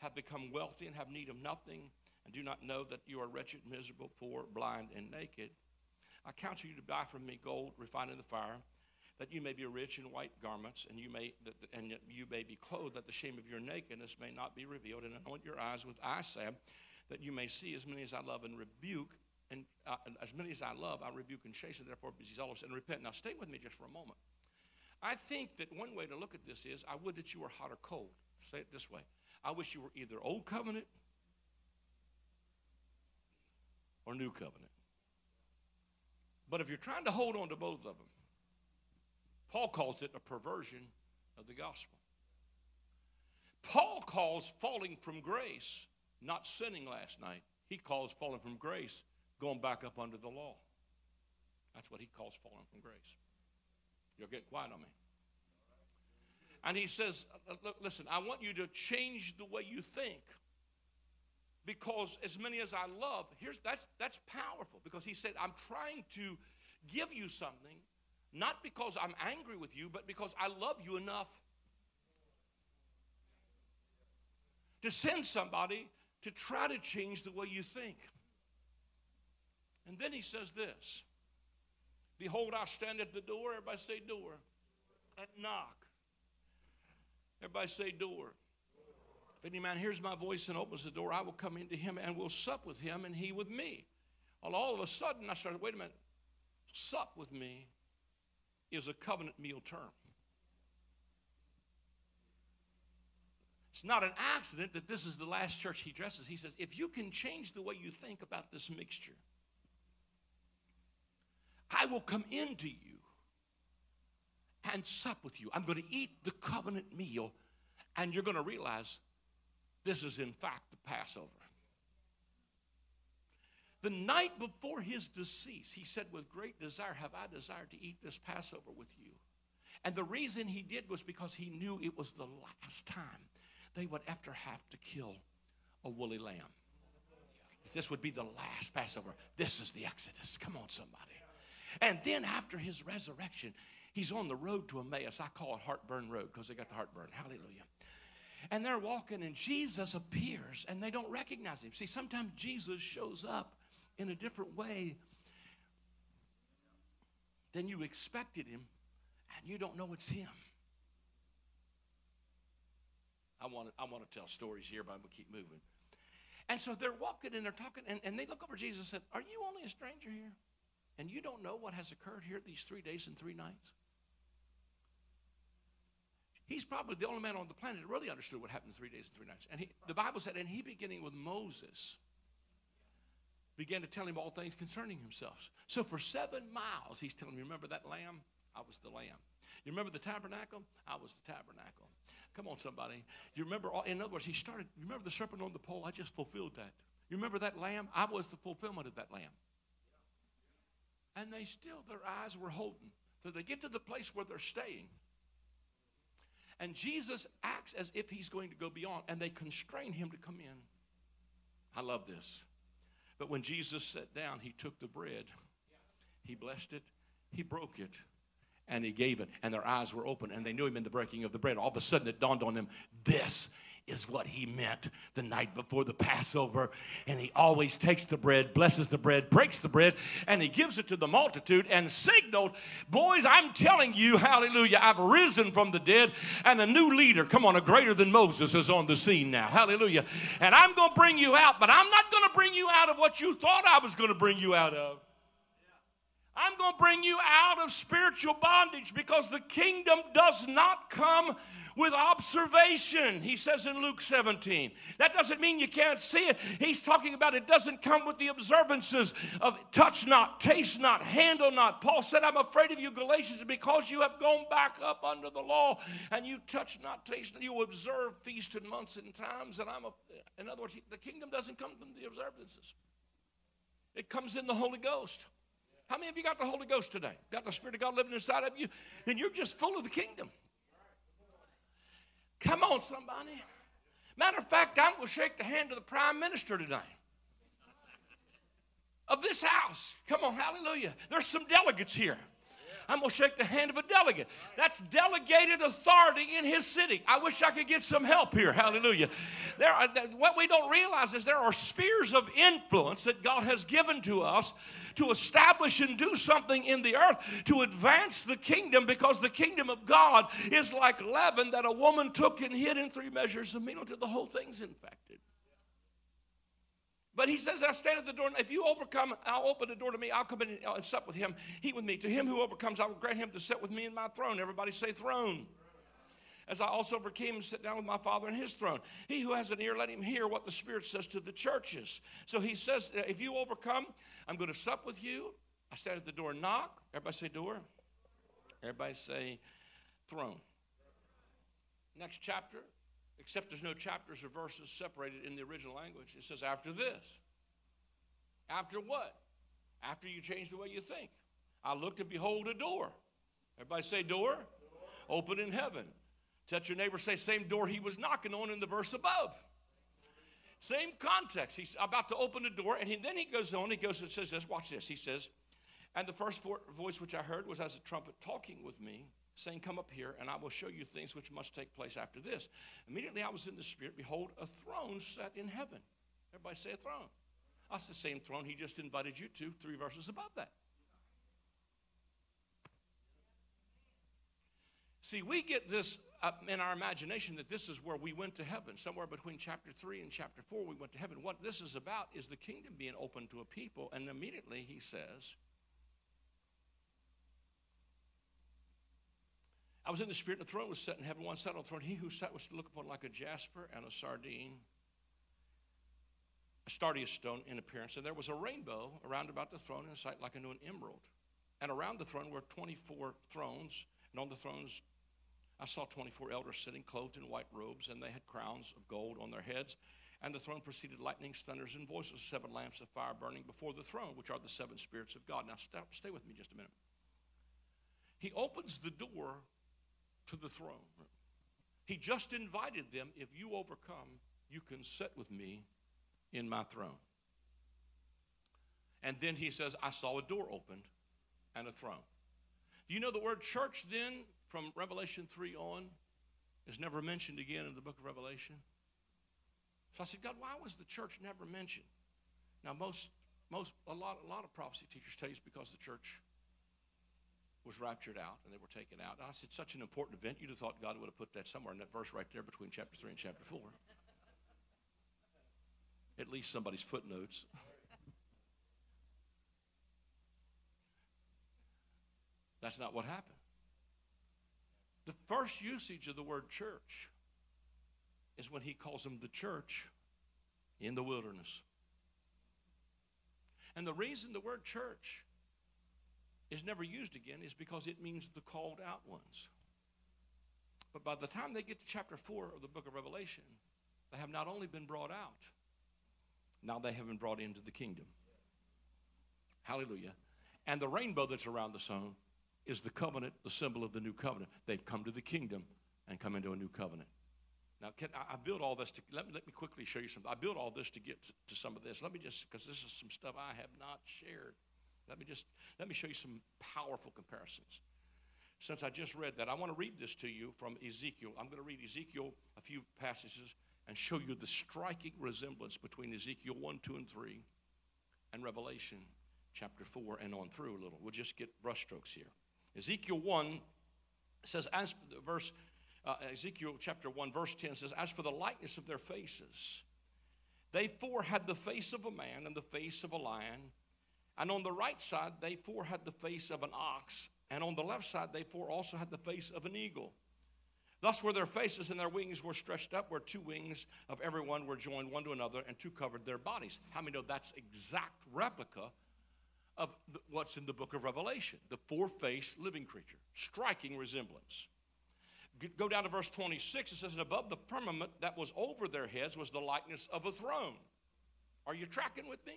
have become wealthy, and have need of nothing, and do not know that you are wretched, miserable, poor, blind, and naked. I counsel you to buy from me gold refined in the fire that you may be rich in white garments, and you may that, and you may be clothed, that the shame of your nakedness may not be revealed, and anoint your eyes with eye salve, that you may see as many as I love and rebuke, and uh, as many as I love, I rebuke and chasten. Therefore, be zealous and repent. Now, stay with me just for a moment. I think that one way to look at this is, I would that you were hot or cold. Say it this way: I wish you were either old covenant or new covenant. But if you're trying to hold on to both of them, Paul calls it a perversion of the gospel. Paul calls falling from grace not sinning last night. He calls falling from grace going back up under the law. That's what he calls falling from grace. You'll get quiet on me. And he says, uh, Look, listen, I want you to change the way you think. Because as many as I love, here's that's that's powerful because he said, I'm trying to give you something, not because I'm angry with you, but because I love you enough to send somebody to try to change the way you think. And then he says this Behold, I stand at the door. Everybody say door. At knock. Everybody say door. If any man hears my voice and opens the door, I will come into him and will sup with him and he with me. Well, all of a sudden, I started, wait a minute, sup with me is a covenant meal term. It's not an accident that this is the last church he dresses. He says, if you can change the way you think about this mixture, I will come into you and sup with you. I'm going to eat the covenant meal, and you're going to realize this is, in fact, the Passover. The night before his decease, he said, With great desire have I desired to eat this Passover with you. And the reason he did was because he knew it was the last time they would ever have to kill a woolly lamb. This would be the last Passover. This is the Exodus. Come on, somebody. And then after his resurrection, he's on the road to Emmaus. I call it Heartburn Road because they got the heartburn. Hallelujah. And they're walking, and Jesus appears, and they don't recognize him. See, sometimes Jesus shows up in a different way than you expected him, and you don't know it's him. I want to, I want to tell stories here, but I'm going to keep moving. And so they're walking and they're talking, and, and they look over Jesus and said, Are you only a stranger here? And you don't know what has occurred here these three days and three nights? He's probably the only man on the planet that really understood what happened three days and three nights. And he, the Bible said, and he beginning with Moses, began to tell him all things concerning himself. So for seven miles, he's telling me, remember that lamb? I was the lamb. You remember the tabernacle? I was the tabernacle. Come on, somebody. You remember, all, in other words, he started, you remember the serpent on the pole? I just fulfilled that. You remember that lamb? I was the fulfillment of that lamb. And they still, their eyes were holding. So they get to the place where they're staying. And Jesus acts as if he's going to go beyond, and they constrain him to come in. I love this. But when Jesus sat down, he took the bread, he blessed it, he broke it, and he gave it. And their eyes were open, and they knew him in the breaking of the bread. All of a sudden, it dawned on them this is what he meant the night before the Passover. And he always takes the bread, blesses the bread, breaks the bread, and he gives it to the multitude and signaled, Boys, I'm telling you, hallelujah, I've risen from the dead, and a new leader, come on, a greater than Moses is on the scene now. Hallelujah. And I'm going to bring you out, but I'm not going to bring you out of what you thought I was going to bring you out of. I'm going to bring you out of spiritual bondage because the kingdom does not come with observation, he says in Luke 17. That doesn't mean you can't see it. He's talking about it doesn't come with the observances of touch not, taste not, handle not. Paul said, I'm afraid of you, Galatians, because you have gone back up under the law and you touch not, taste, not. you observe feasts and months and times. And I'm a, in other words, the kingdom doesn't come from the observances, it comes in the Holy Ghost. How many of you got the Holy Ghost today? Got the Spirit of God living inside of you? Then you're just full of the kingdom. Come on, somebody. Matter of fact, I'm going to shake the hand of the prime minister today of this house. Come on, hallelujah. There's some delegates here. I'm going to shake the hand of a delegate. That's delegated authority in his city. I wish I could get some help here. Hallelujah. There are, what we don't realize is there are spheres of influence that God has given to us to establish and do something in the earth to advance the kingdom because the kingdom of God is like leaven that a woman took and hid in three measures of meal until the whole thing's infected. But he says, I stand at the door. and If you overcome, I'll open the door to me. I'll come in and, uh, and sup with him, eat with me. To him who overcomes, I will grant him to sit with me in my throne. Everybody say throne. As I also overcame and sit down with my Father in his throne. He who has an ear, let him hear what the Spirit says to the churches. So he says, if you overcome, I'm going to sup with you. I stand at the door and knock. Everybody say door. Everybody say throne. Next chapter, except there's no chapters or verses separated in the original language. It says, after this. After what? After you change the way you think. I looked and behold a door. Everybody say door? door. Open in heaven. Touch your neighbor, say, same door he was knocking on in the verse above. Same context. He's about to open the door, and he, then he goes on. He goes and says this. Watch this. He says, and the first voice which I heard was as a trumpet talking with me, saying, Come up here, and I will show you things which must take place after this. Immediately I was in the Spirit. Behold, a throne set in heaven. Everybody say a throne. That's the same throne he just invited you to, three verses above that. See, we get this Uh, in our imagination that this is where we went to heaven. Somewhere between chapter 3 and chapter 4, we went to heaven. What this is about is the kingdom being open to a people. And immediately he says, I was in the spirit, and the throne was set in heaven. One sat on the throne. He who sat was to look upon like a jasper and a sardine, a sardius stone in appearance. And there was a rainbow around about the throne in sight like unto an emerald. And around the throne were 24 thrones. And on the thrones I saw 24 elders sitting clothed in white robes, and they had crowns of gold on their heads. And the throne preceded lightnings, thunders, and voices, seven lamps of fire burning before the throne, which are the seven spirits of God. Now, stop, stay with me just a minute. He opens the door to the throne. He just invited them if you overcome, you can sit with me in my throne. And then he says, I saw a door opened and a throne. Do you know the word church then from Revelation 3 on is never mentioned again in the book of Revelation. So I said, God, why was the church never mentioned? Now, most, most, a lot, a lot of prophecy teachers tell you it's because the church was raptured out and they were taken out. And I said, such an important event, you'd have thought God would have put that somewhere in that verse right there between chapter 3 and chapter 4. At least somebody's footnotes. That's not what happened. The first usage of the word church is when he calls them the church in the wilderness. And the reason the word church is never used again is because it means the called out ones. But by the time they get to chapter 4 of the book of Revelation, they have not only been brought out, now they have been brought into the kingdom. Hallelujah. And the rainbow that's around the sun is the covenant, the symbol of the new covenant. They've come to the kingdom and come into a new covenant. Now, can, I, I build all this to, let me, let me quickly show you something. I build all this to get to, to some of this. Let me just, because this is some stuff I have not shared. Let me just, let me show you some powerful comparisons. Since I just read that, I want to read this to you from Ezekiel. I'm going to read Ezekiel, a few passages, and show you the striking resemblance between Ezekiel 1, 2, and 3 and Revelation chapter 4 and on through a little. We'll just get brushstrokes here. Ezekiel 1 says, as verse, uh, Ezekiel chapter 1, verse 10 says, As for the likeness of their faces, they four had the face of a man and the face of a lion. And on the right side, they four had the face of an ox. And on the left side, they four also had the face of an eagle. Thus were their faces and their wings were stretched up, where two wings of every one were joined one to another, and two covered their bodies. How many know that's exact replica of what's in the book of Revelation the four faced living creature. Striking resemblance. Go down to verse 26. It says, And above the firmament that was over their heads was the likeness of a throne. Are you tracking with me?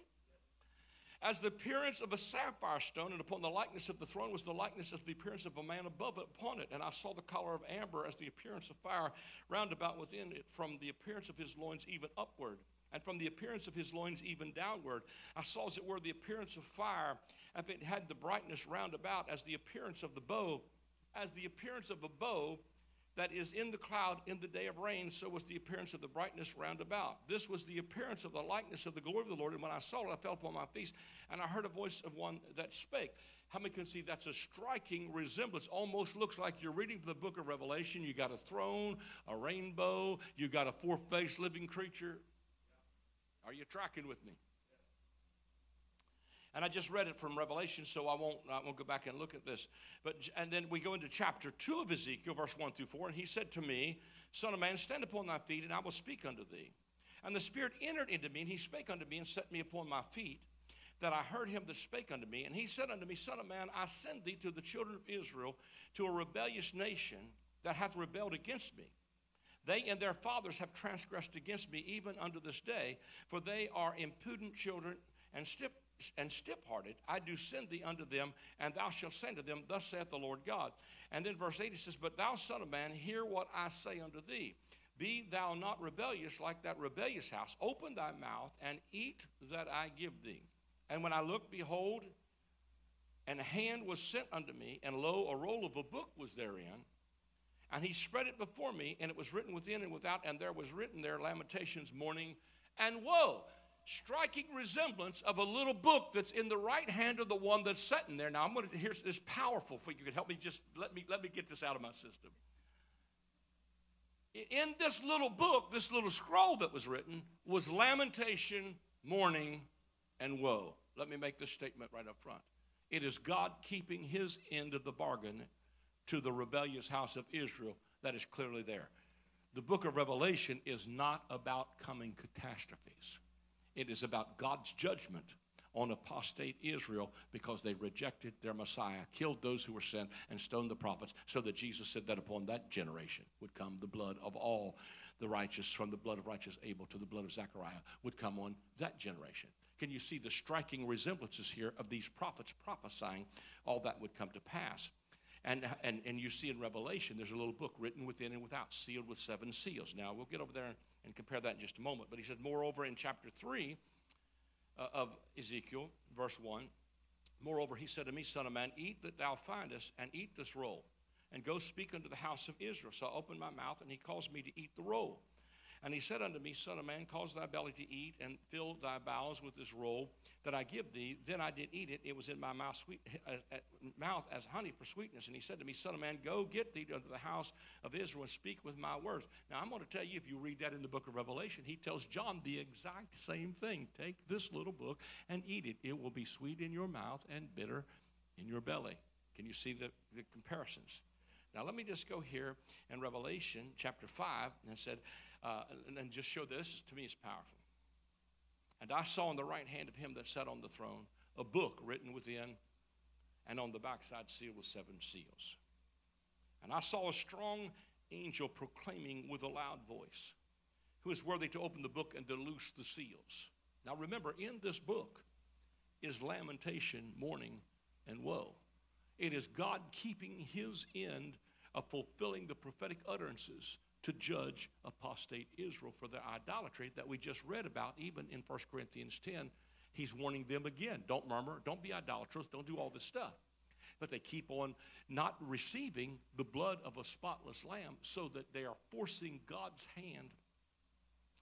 As the appearance of a sapphire stone, and upon the likeness of the throne was the likeness of the appearance of a man above it upon it. And I saw the color of amber as the appearance of fire round about within it, from the appearance of his loins even upward and from the appearance of his loins even downward. I saw, as it were, the appearance of fire, and it had the brightness round about as the appearance of the bow, as the appearance of a bow that is in the cloud in the day of rain, so was the appearance of the brightness round about. This was the appearance of the likeness of the glory of the Lord. And when I saw it, I fell upon my face, and I heard a voice of one that spake. How many can see that's a striking resemblance? Almost looks like you're reading the book of Revelation. You got a throne, a rainbow, you got a four faced living creature. Are you tracking with me? And I just read it from Revelation, so I won't, I won't go back and look at this. But and then we go into chapter two of Ezekiel, verse one through four, and he said to me, Son of man, stand upon thy feet, and I will speak unto thee. And the Spirit entered into me, and he spake unto me, and set me upon my feet, that I heard him that spake unto me. And he said unto me, Son of man, I send thee to the children of Israel, to a rebellious nation that hath rebelled against me. They and their fathers have transgressed against me even unto this day, for they are impudent children and stiff and stiff-hearted. I do send thee unto them, and thou shalt say to them, Thus saith the Lord God. And then verse 8 says, But thou, son of man, hear what I say unto thee. Be thou not rebellious like that rebellious house. Open thy mouth and eat that I give thee. And when I looked, behold, and a hand was sent unto me, and lo, a roll of a book was therein. And he spread it before me, and it was written within and without, and there was written there lamentations, mourning, and woe. Striking resemblance of a little book that's in the right hand of the one that's sitting there. Now I'm going to here's this powerful for you could help me just let me let me get this out of my system. In this little book, this little scroll that was written, was lamentation, mourning, and woe. Let me make this statement right up front. It is God keeping his end of the bargain to the rebellious house of Israel that is clearly there. The book of Revelation is not about coming catastrophes, it is about God's judgment on apostate Israel because they rejected their Messiah, killed those who were sent, and stoned the prophets, so that Jesus said that upon that generation would come the blood of all the righteous, from the blood of righteous Abel to the blood of Zechariah, would come on that generation. Can you see the striking resemblances here of these prophets prophesying all that would come to pass? And, and, and you see in Revelation, there's a little book written within and without, sealed with seven seals. Now, we'll get over there and, compare that in just a moment. But he said, moreover, in chapter 3 uh, of Ezekiel, verse 1, moreover, he said to me, Son of man, eat that thou findest, and eat this roll, and go speak unto the house of Israel. So I opened my mouth, and he caused me to eat the roll. And he said unto me, Son of man, cause thy belly to eat, and fill thy bowels with this roll that I give thee. Then I did eat it. It was in my mouth, sweet, uh, mouth as honey for sweetness. And he said to me, Son of man, go get thee unto the house of Israel and speak with my words. Now I'm going to tell you, if you read that in the book of Revelation, he tells John the exact same thing. Take this little book and eat it. It will be sweet in your mouth and bitter in your belly. Can you see the, the comparisons? Now, let me just go here in Revelation chapter 5 and said, uh, and, and just show this to me is powerful. And I saw in the right hand of him that sat on the throne a book written within, and on the backside sealed with seven seals. And I saw a strong angel proclaiming with a loud voice, Who is worthy to open the book and to loose the seals? Now remember, in this book is lamentation, mourning, and woe. It is God keeping his end of fulfilling the prophetic utterances to judge apostate Israel for their idolatry that we just read about, even in 1 Corinthians 10. He's warning them again don't murmur, don't be idolatrous, don't do all this stuff. But they keep on not receiving the blood of a spotless lamb so that they are forcing God's hand.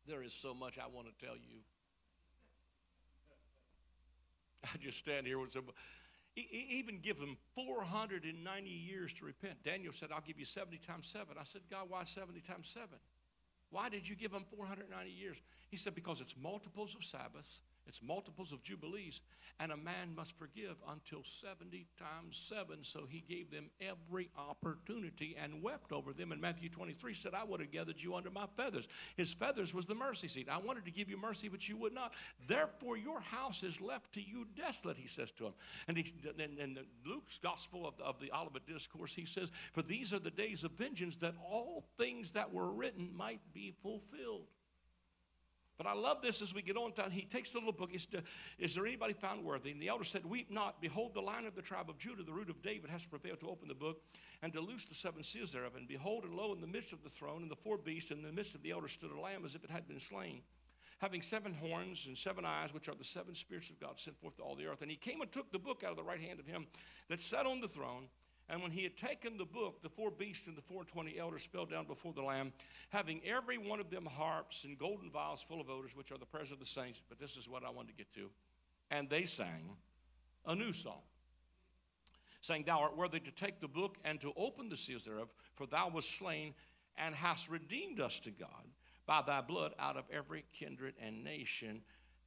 There is so much I want to tell you. I just stand here with some even give them 490 years to repent. Daniel said, I'll give you 70 times 7. I said, God, why 70 times 7? Why did you give them 490 years? He said, because it's multiples of Sabbaths, it's multiples of jubilees, and a man must forgive until 70 times 7. So he gave them every opportunity and wept over them. And Matthew 23 said, I would have gathered you under my feathers. His feathers was the mercy seat. I wanted to give you mercy, but you would not. Therefore, your house is left to you desolate, he says to him. And then in, in Luke's gospel of, of the Olivet Discourse, he says, For these are the days of vengeance, that all things that were written might be fulfilled. But I love this as we get on. He takes the little book. He said, Is there anybody found worthy? And the elder said, Weep not. Behold, the line of the tribe of Judah, the root of David, has prepared to open the book and to loose the seven seals thereof. And behold, and lo, in the midst of the throne, and the four beasts, and in the midst of the elders stood a lamb as if it had been slain, having seven horns and seven eyes, which are the seven spirits of God sent forth to all the earth. And he came and took the book out of the right hand of him that sat on the throne. And when he had taken the book, the four beasts and the four twenty elders fell down before the Lamb, having every one of them harps and golden vials full of odors, which are the prayers of the saints. But this is what I wanted to get to. And they sang a new song, saying, Thou art worthy to take the book and to open the seals thereof, for thou wast slain and hast redeemed us to God by thy blood out of every kindred and nation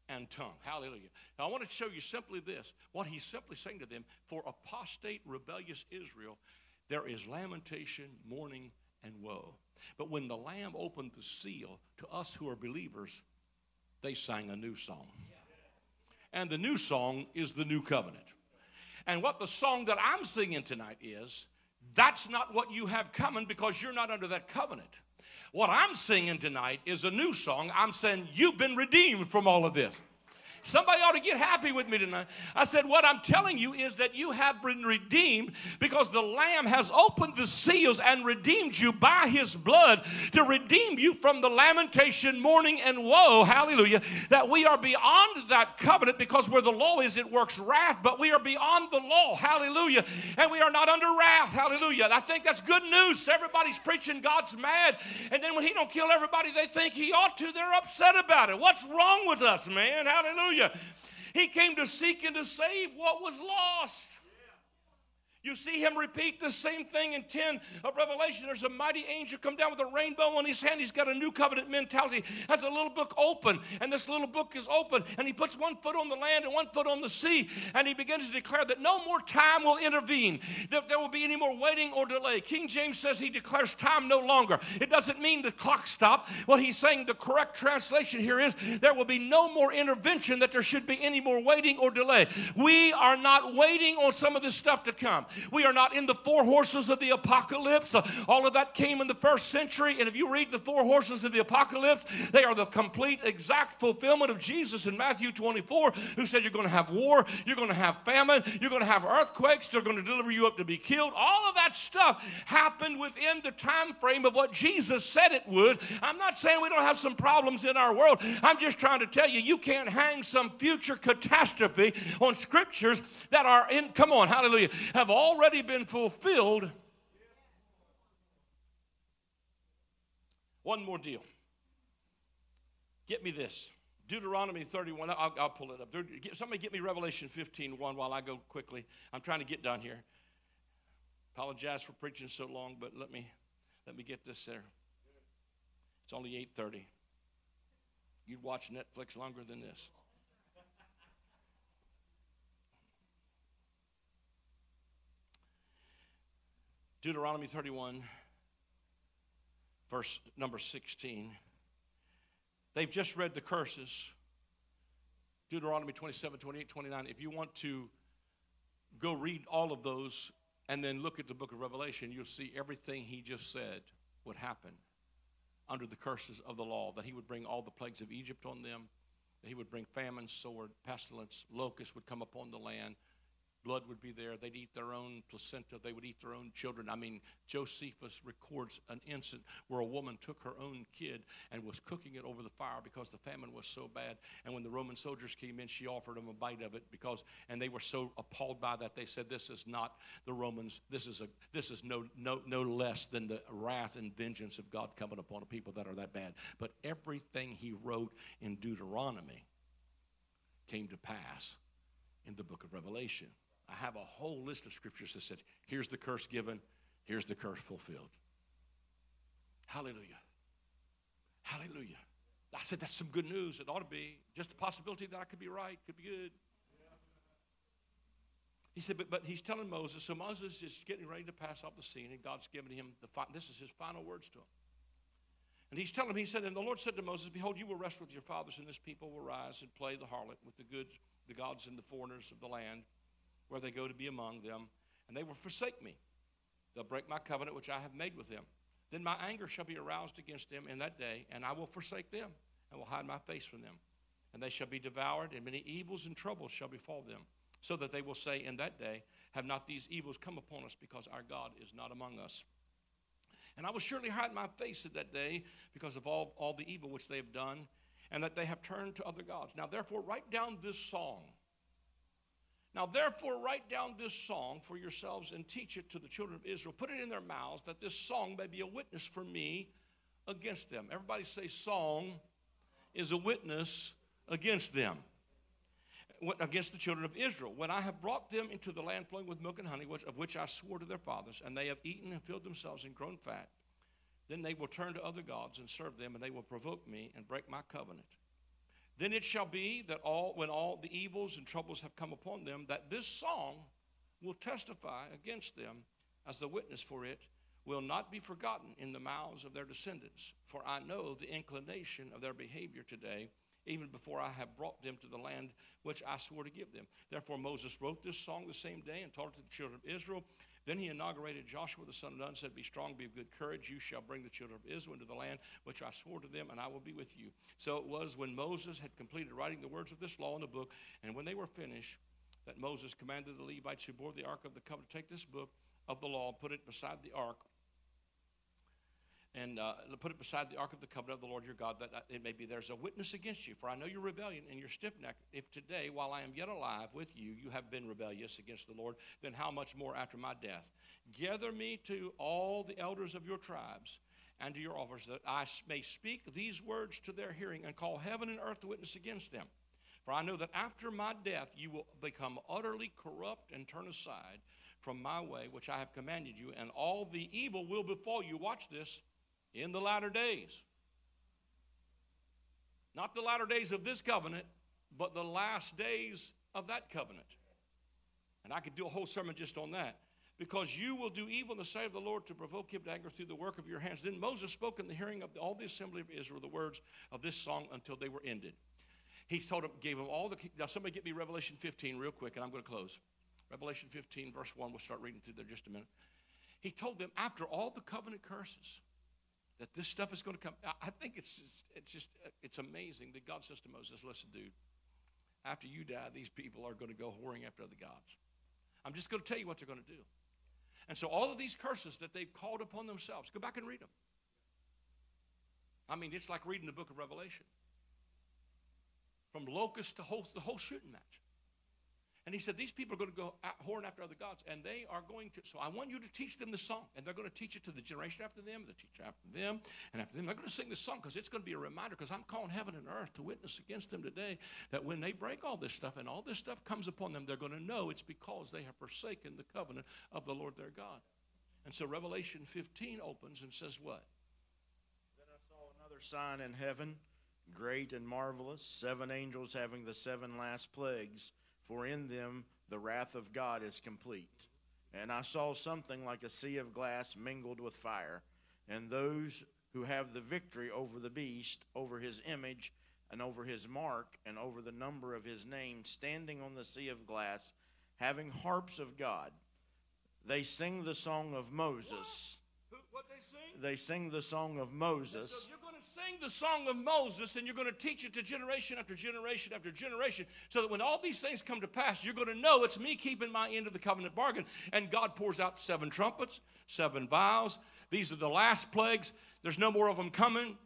and tongue. Hallelujah. Now, I want to show you simply this what he's simply saying to them for apostate, rebellious Israel, there is lamentation, mourning, and woe. But when the Lamb opened the seal to us who are believers, they sang a new song. And the new song is the new covenant. And what the song that I'm singing tonight is, that's not what you have coming because you're not under that covenant. What I'm singing tonight is a new song. I'm saying, You've been redeemed from all of this. Somebody ought to get happy with me tonight. I said, What I'm telling you is that you have been redeemed because the Lamb has opened the seals and redeemed you by his blood to redeem you from the lamentation, mourning, and woe. Hallelujah. That we are beyond that covenant because where the law is, it works wrath, but we are beyond the law. Hallelujah. And we are not under wrath. Hallelujah. I think that's good news. Everybody's preaching God's mad. And then when he don't kill everybody they think he ought to, they're upset about it. What's wrong with us, man? Hallelujah. Hallelujah. He came to seek and to save what was lost. You see him repeat the same thing in 10 of Revelation. There's a mighty angel come down with a rainbow on his hand. He's got a new covenant mentality. Has a little book open, and this little book is open, and he puts one foot on the land and one foot on the sea, and he begins to declare that no more time will intervene, that there will be any more waiting or delay. King James says he declares time no longer. It doesn't mean the clock stopped. What he's saying, the correct translation here is there will be no more intervention, that there should be any more waiting or delay. We are not waiting on some of this stuff to come. We are not in the four horses of the apocalypse. All of that came in the first century. And if you read the four horses of the apocalypse, they are the complete, exact fulfillment of Jesus in Matthew 24, who said you're going to have war, you're going to have famine, you're going to have earthquakes, they're going to deliver you up to be killed. All of that stuff happened within the time frame of what Jesus said it would. I'm not saying we don't have some problems in our world. I'm just trying to tell you, you can't hang some future catastrophe on scriptures that are in, come on, hallelujah, have already been fulfilled. One more deal. Get me this. Deuteronomy 31. I'll, I'll pull it up. Somebody get me Revelation 15 1 while I go quickly. I'm trying to get done here. Apologize for preaching so long, but let me let me get this there. It's only 8:30. You'd watch Netflix longer than this. Deuteronomy 31, verse number 16. They've just read the curses. Deuteronomy 27, 28, 29. If you want to go read all of those and then look at the book of Revelation, you'll see everything he just said would happen under the curses of the law, that he would bring all the plagues of Egypt on them, that he would bring famine, sword, pestilence, locusts would come upon the land, blood would be there. They'd eat their own placenta. They would eat their own children. I mean, Josephus records an incident where a woman took her own kid and was cooking it over the fire because the famine was so bad. And when the Roman soldiers came in, she offered them a bite of it because, and they were so appalled by that, they said, "This is not the Romans. This is a, this is no, no, no less than the wrath and vengeance of God coming upon a people that are that bad." But everything he wrote in Deuteronomy came to pass in the book of Revelation. I have a whole list of scriptures that said, here's the curse given, here's the curse fulfilled. Hallelujah. Hallelujah. I said, that's some good news. It ought to be. Just the possibility that I could be right, could be good. He said, but, but he's telling Moses, so Moses is getting ready to pass off the scene, and God's giving him the, this is his final words to him. And he's telling him, he said, and the Lord said to Moses, Behold, you will rest with your fathers, and this people will rise and play the harlot with the good, the gods and the foreigners of the land where they go to be among them, and they will forsake me. They'll break my covenant which I have made with them. Then my anger shall be aroused against them in that day, and I will forsake them, and will hide my face from them. And they shall be devoured, and many evils and troubles shall befall them, so that they will say in that day, Have not these evils come upon us, because our God is not among us? And I will surely hide my face at that day, because of all, all the evil which they have done, and that they have turned to other gods. Now, therefore, write down this song now, therefore, write down this song for yourselves and teach it to the children of Israel. Put it in their mouths that this song may be a witness for me against them. Everybody say, Song is a witness against them, against the children of Israel. When I have brought them into the land flowing with milk and honey, which, of which I swore to their fathers, and they have eaten and filled themselves and grown fat, then they will turn to other gods and serve them, and they will provoke me and break my covenant. Then it shall be that all, when all the evils and troubles have come upon them, that this song will testify against them as the witness for it will not be forgotten in the mouths of their descendants. For I know the inclination of their behavior today. even before I have brought them to the land which I swore to give them. Therefore, Moses wrote this song the same day and taught it to the children of Israel. Then he inaugurated Joshua the son of Nun, said, Be strong, be of good courage. You shall bring the children of Israel into the land which I swore to them, and I will be with you. So it was when Moses had completed writing the words of this law in the book, and when they were finished, that Moses commanded the Levites who bore the ark of the covenant to take this book of the law, put it beside the ark and uh, put it beside the ark of the covenant of the Lord your God, that uh, it may be there's a witness against you. For I know your rebellion and your stiff neck. If today, while I am yet alive with you, you have been rebellious against the Lord, then how much more after my death? Gather me to all the elders of your tribes and to your officers, that I may speak these words to their hearing and call heaven and earth to witness against them. For I know that after my death you will become utterly corrupt and turn aside from my way, which I have commanded you, and all the evil will befall you. Watch this in the latter days. Not the latter days of this covenant, but the last days of that covenant. And I could do a whole sermon just on that. Because you will do evil in the sight of the Lord to provoke him to anger through the work of your hands. Then Moses spoke in the hearing of all the assembly of Israel the words of this song until they were ended. He told them, gave them all the. Now, somebody get me Revelation 15 real quick, and I'm going to close. Revelation 15, verse 1. We'll start reading through there just a minute. He told them, after all the covenant curses, that this stuff is going to come. I think it's, it's just, it's amazing that God says to Moses, listen, dude, after you die, these people are going to go whoring after other gods. I'm just going to tell you what they're going to do. And so all of these curses that they've called upon themselves, go back and read them. I mean, it's like reading the book of Revelation. From locust to whole, the whole shooting match. And he said, These people are going to go horn after other gods, and they are going to. So I want you to teach them the song, and they're going to teach it to the generation after them, the teacher after them, and after them. They're going to sing the song because it's going to be a reminder. Because I'm calling heaven and earth to witness against them today that when they break all this stuff and all this stuff comes upon them, they're going to know it's because they have forsaken the covenant of the Lord their God. And so Revelation 15 opens and says, What? Then I saw another sign in heaven, great and marvelous, seven angels having the seven last plagues for in them the wrath of God is complete. And I saw something like a sea of glass mingled with fire, and those who have the victory over the beast, over his image, and over his mark, and over the number of his name, standing on the sea of glass, having harps of God. They sing the song of Moses. What, what they sing? They sing the song of Moses. Sing the song of Moses and you're going to teach it to generation after generation after generation so that when all these things come to pass, you're going to know it's me keeping my end of the covenant bargain. And God pours out seven trumpets, seven vials. These are the last plagues. There's no more of them coming.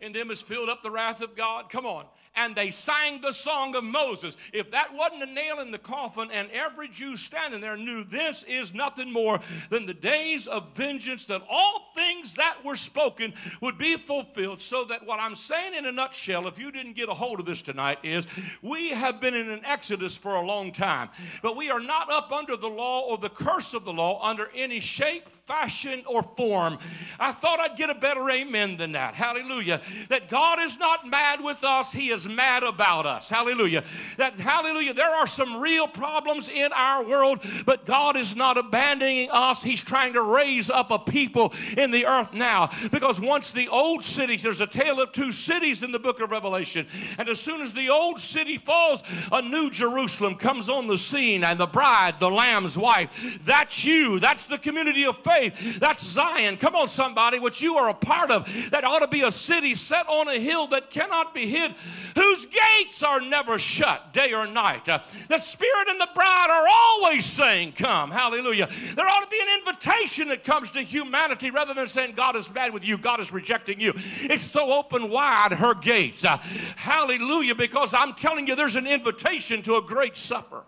In them is filled up the wrath of God. Come on and they sang the song of Moses. If that wasn't a nail in the coffin, and every Jew standing there knew this is nothing more than the days of vengeance, that all things that were spoken would be fulfilled. So that what I'm saying in a nutshell, if you didn't get a hold of this tonight, is we have been in an exodus for a long time, but we are not up under the law or the curse of the law under any shape, fashion, or form. I thought I'd get a better amen than that. Hallelujah. That God is not mad with us, He is mad about us. Hallelujah. That, hallelujah, there are some real problems in our world, but God is not abandoning us. He's trying to raise up a people in the earth now. Because once the old cities, there's a tale of two cities in the book of Revelation. And as soon as the old city falls, a new Jerusalem comes on the scene, and the bride, the Lamb's wife, that's you. That's the community of faith. That's Zion. Come on, somebody, what you are a part of. That ought to be a city set on a hill that cannot be hid whose gates are never shut day or night. Uh, the Spirit and the bride are always saying, Come. Hallelujah. There ought to be an invitation that comes to humanity rather than saying, God is bad with you, God is rejecting you. It's so open wide, her gates. Uh, hallelujah, because I'm telling you, there's an invitation to a great supper.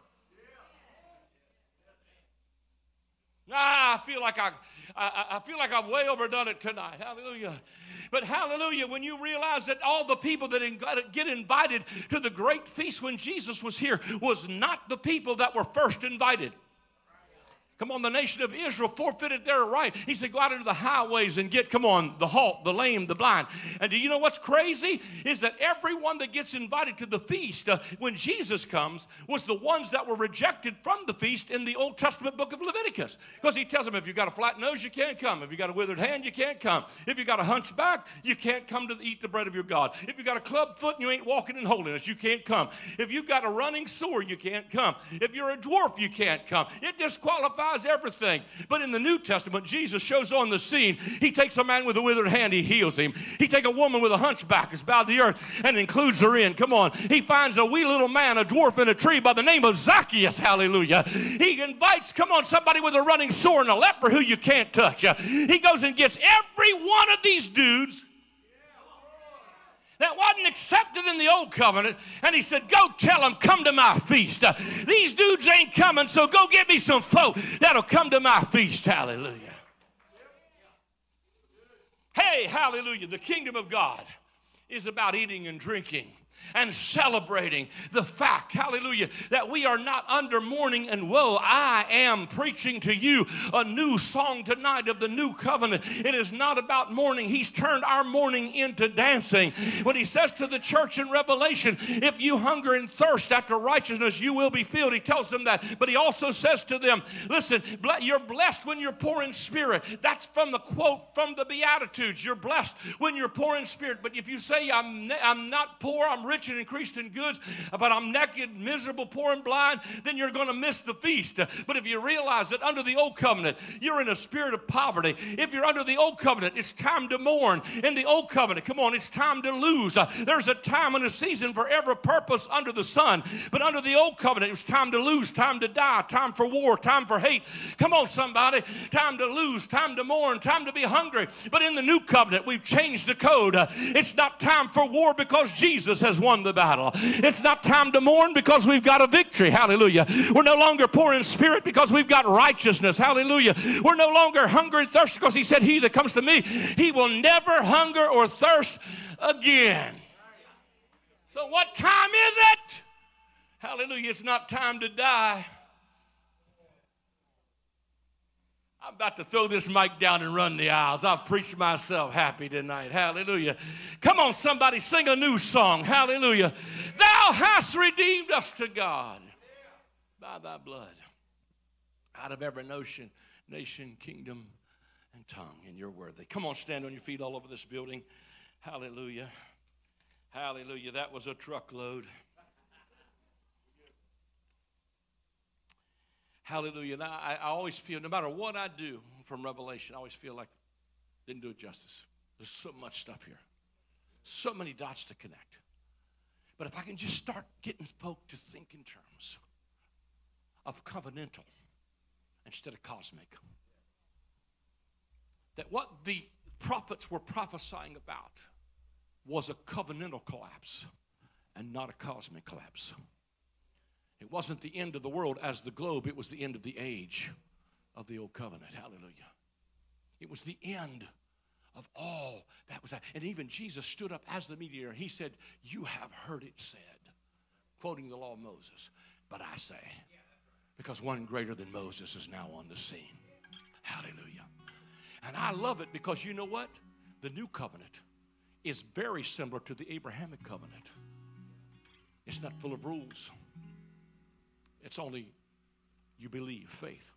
Ah, I feel like I, I, I feel like I've way overdone it tonight. Hallelujah. But hallelujah, when you realize that all the people that get invited to the great feast when Jesus was here was not the people that were first invited. Come on, the nation of Israel forfeited their right. He said, Go out into the highways and get, come on, the halt, the lame, the blind. And do you know what's crazy? Is that everyone that gets invited to the feast uh, when Jesus comes was the ones that were rejected from the feast in the Old Testament book of Leviticus. Because he tells them, if you've got a flat nose, you can't come. If you've got a withered hand, you can't come. If you've got a hunchback, you can't come to eat the bread of your God. If you've got a club foot and you ain't walking in holiness, you can't come. If you've got a running sore, you can't come. If you're a dwarf, you can't come. It disqualifies everything. But in the New Testament, Jesus shows on the scene. He takes a man with a withered hand, he heals him. He takes a woman with a hunchback, is bowed the earth, and includes her in. Come on. He finds a wee little man, a dwarf in a tree by the name of Zacchaeus. Hallelujah. He invites, come on, somebody with a running sore and a leper who you can't touch. He goes and gets every one of these dudes that wasn't accepted in the old covenant. And he said, Go tell them, come to my feast. Uh, these dudes ain't coming, so go get me some folk that'll come to my feast. Hallelujah. Hey, hallelujah. The kingdom of God is about eating and drinking and celebrating the fact, hallelujah, that we are not under mourning and woe. I am preaching to you a new song tonight of the new covenant. It is not about mourning, He's turned our mourning into dancing. When He says to the church in Revelation, if you hunger and thirst after righteousness, you will be filled. He tells them that. But He also says to them, listen, you're blessed when you're poor in spirit. That's from the quote from the Beatitudes. You're blessed when you're poor in spirit. But if you say, I'm, I'm not poor, I'm rich and increased in goods, but I'm naked, miserable, poor, and blind, then you're going to miss the feast. But if you realize that under the old covenant, you're in a spirit of poverty, if you're under the old covenant, it's time to mourn. In the old covenant, come on, it's time to lose. Uh, there's a time and a season for every purpose under the sun. But under the old covenant, it was time to lose, time to die, time for war, time for hate. Come on, somebody. Time to lose, time to mourn, time to be hungry. But in the new covenant, we've changed the code. Uh, it's not time for war because Jesus has won the battle. It's not time to mourn because we've got a victory. Hallelujah. We're no longer poor in spirit because we've got righteousness. Hallelujah. We're no longer hungry and thirsty because he said, He that comes to me, he will never hunger or thirst again. So, what time is it? Hallelujah. It's not time to die. I'm about to throw this mic down and run the aisles. I've preached myself happy tonight. Hallelujah. Come on, somebody, sing a new song. Hallelujah. Thou hast redeemed us to God by thy blood out of every notion, nation, kingdom, and tongue, and you're worthy. Come on, stand on your feet all over this building. Hallelujah. Hallelujah. That was a truckload. Hallelujah. Now, I, I always feel, no matter what I do from Revelation, I always feel like didn't do it justice. There's so much stuff here, so many dots to connect. But if I can just start getting folk to think in terms of covenantal instead of cosmic, that what the prophets were prophesying about was a covenantal collapse and not a cosmic collapse. It wasn't the end of the world as the globe, it was the end of the age of the old covenant. Hallelujah. It was the end of all that was that. And even Jesus stood up as the mediator. He said, You have heard it said, quoting the law of Moses. But I say, because one greater than Moses is now on the scene. Hallelujah. And I love it because you know what? The new covenant is very similar to the Abrahamic covenant. It's not full of rules. It's only you believe, faith.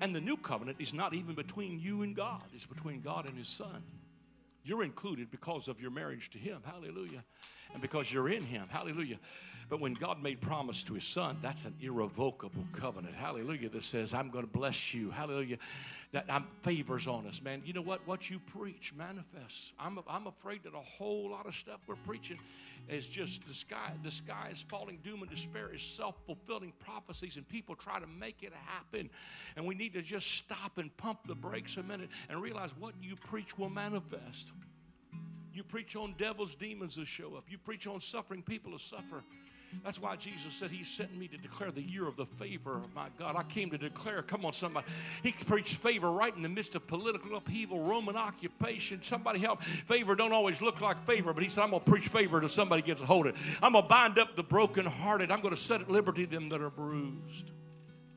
And the new covenant is not even between you and God, it's between God and His Son. You're included because of your marriage to Him. Hallelujah. And because you're in Him. Hallelujah. But when God made promise to His Son, that's an irrevocable covenant. Hallelujah. That says, I'm going to bless you. Hallelujah. That I'm, favors on us, man. You know what? What you preach manifests. I'm, I'm afraid that a whole lot of stuff we're preaching is just the sky, the sky is falling, doom and despair is self-fulfilling prophecies, and people try to make it happen. And we need to just stop and pump the brakes a minute and realize what you preach will manifest. You preach on devils, demons will show up. You preach on suffering, people will suffer. That's why Jesus said He sent me to declare the year of the favor of my God. I came to declare, come on, somebody. He preached favor right in the midst of political upheaval, Roman occupation. Somebody help. Favor don't always look like favor, but He said, I'm going to preach favor until somebody gets a hold of it. I'm going to bind up the brokenhearted. I'm going to set at liberty them that are bruised.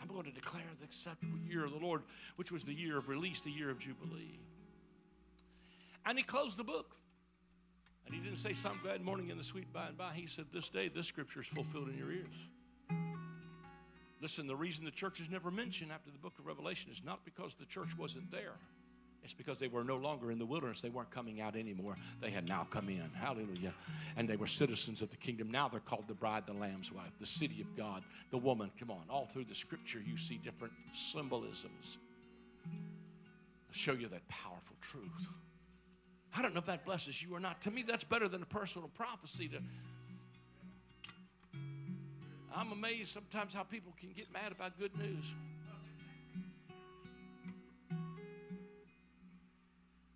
I'm going to declare the acceptable year of the Lord, which was the year of release, the year of Jubilee. And he closed the book. And he didn't say some glad morning in the sweet by and by. He said, This day, this scripture is fulfilled in your ears. Listen, the reason the church is never mentioned after the book of Revelation is not because the church wasn't there. It's because they were no longer in the wilderness. They weren't coming out anymore. They had now come in. Hallelujah. And they were citizens of the kingdom. Now they're called the bride, the lamb's wife, the city of God, the woman. Come on. All through the scripture, you see different symbolisms. I'll show you that powerful truth. I don't know if that blesses you or not. To me, that's better than a personal prophecy. To, I'm amazed sometimes how people can get mad about good news.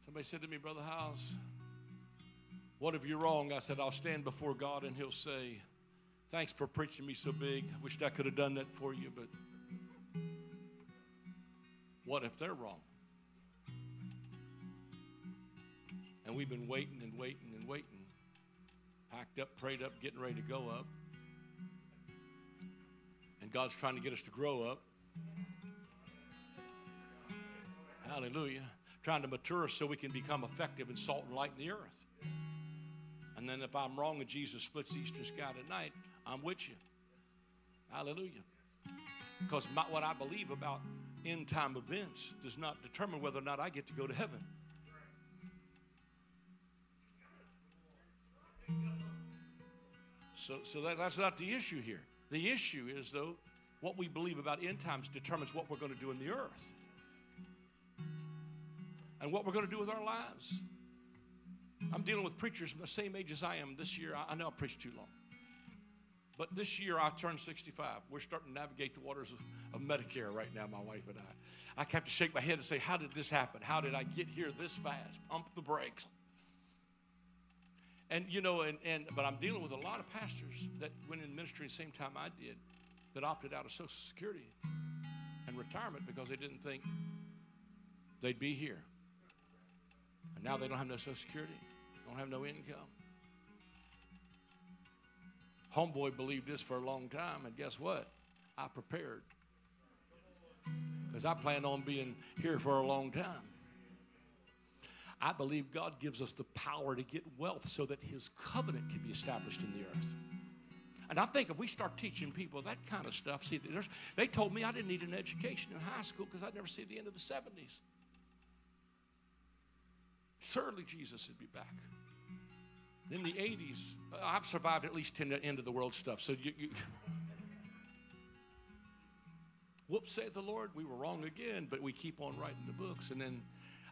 Somebody said to me, Brother Hiles, what if you're wrong? I said, I'll stand before God and He'll say, Thanks for preaching me so big. I wished I could have done that for you, but what if they're wrong? And we've been waiting and waiting and waiting. Packed up, prayed up, getting ready to go up. And God's trying to get us to grow up. Hallelujah. Trying to mature us so we can become effective and salt and light in the earth. And then if I'm wrong and Jesus splits the eastern sky tonight, I'm with you. Hallelujah. Because my, what I believe about end time events does not determine whether or not I get to go to heaven. So, so that, that's not the issue here. The issue is, though, what we believe about end times determines what we're going to do in the earth and what we're going to do with our lives. I'm dealing with preachers the same age as I am this year. I, I know I preached too long. But this year I turned 65. We're starting to navigate the waters of, of Medicare right now, my wife and I. I have to shake my head and say, How did this happen? How did I get here this fast? Pump the brakes. And you know, and, and but I'm dealing with a lot of pastors that went in ministry the same time I did that opted out of Social Security and retirement because they didn't think they'd be here. And now they don't have no Social Security, don't have no income. Homeboy believed this for a long time, and guess what? I prepared. Because I planned on being here for a long time. I believe God gives us the power to get wealth so that His covenant can be established in the earth. And I think if we start teaching people that kind of stuff, see, they told me I didn't need an education in high school because I'd never see the end of the 70s. Certainly Jesus would be back. In the 80s, uh, I've survived at least 10 the end of the world stuff. So you, you whoops, say the Lord, we were wrong again, but we keep on writing the books. And then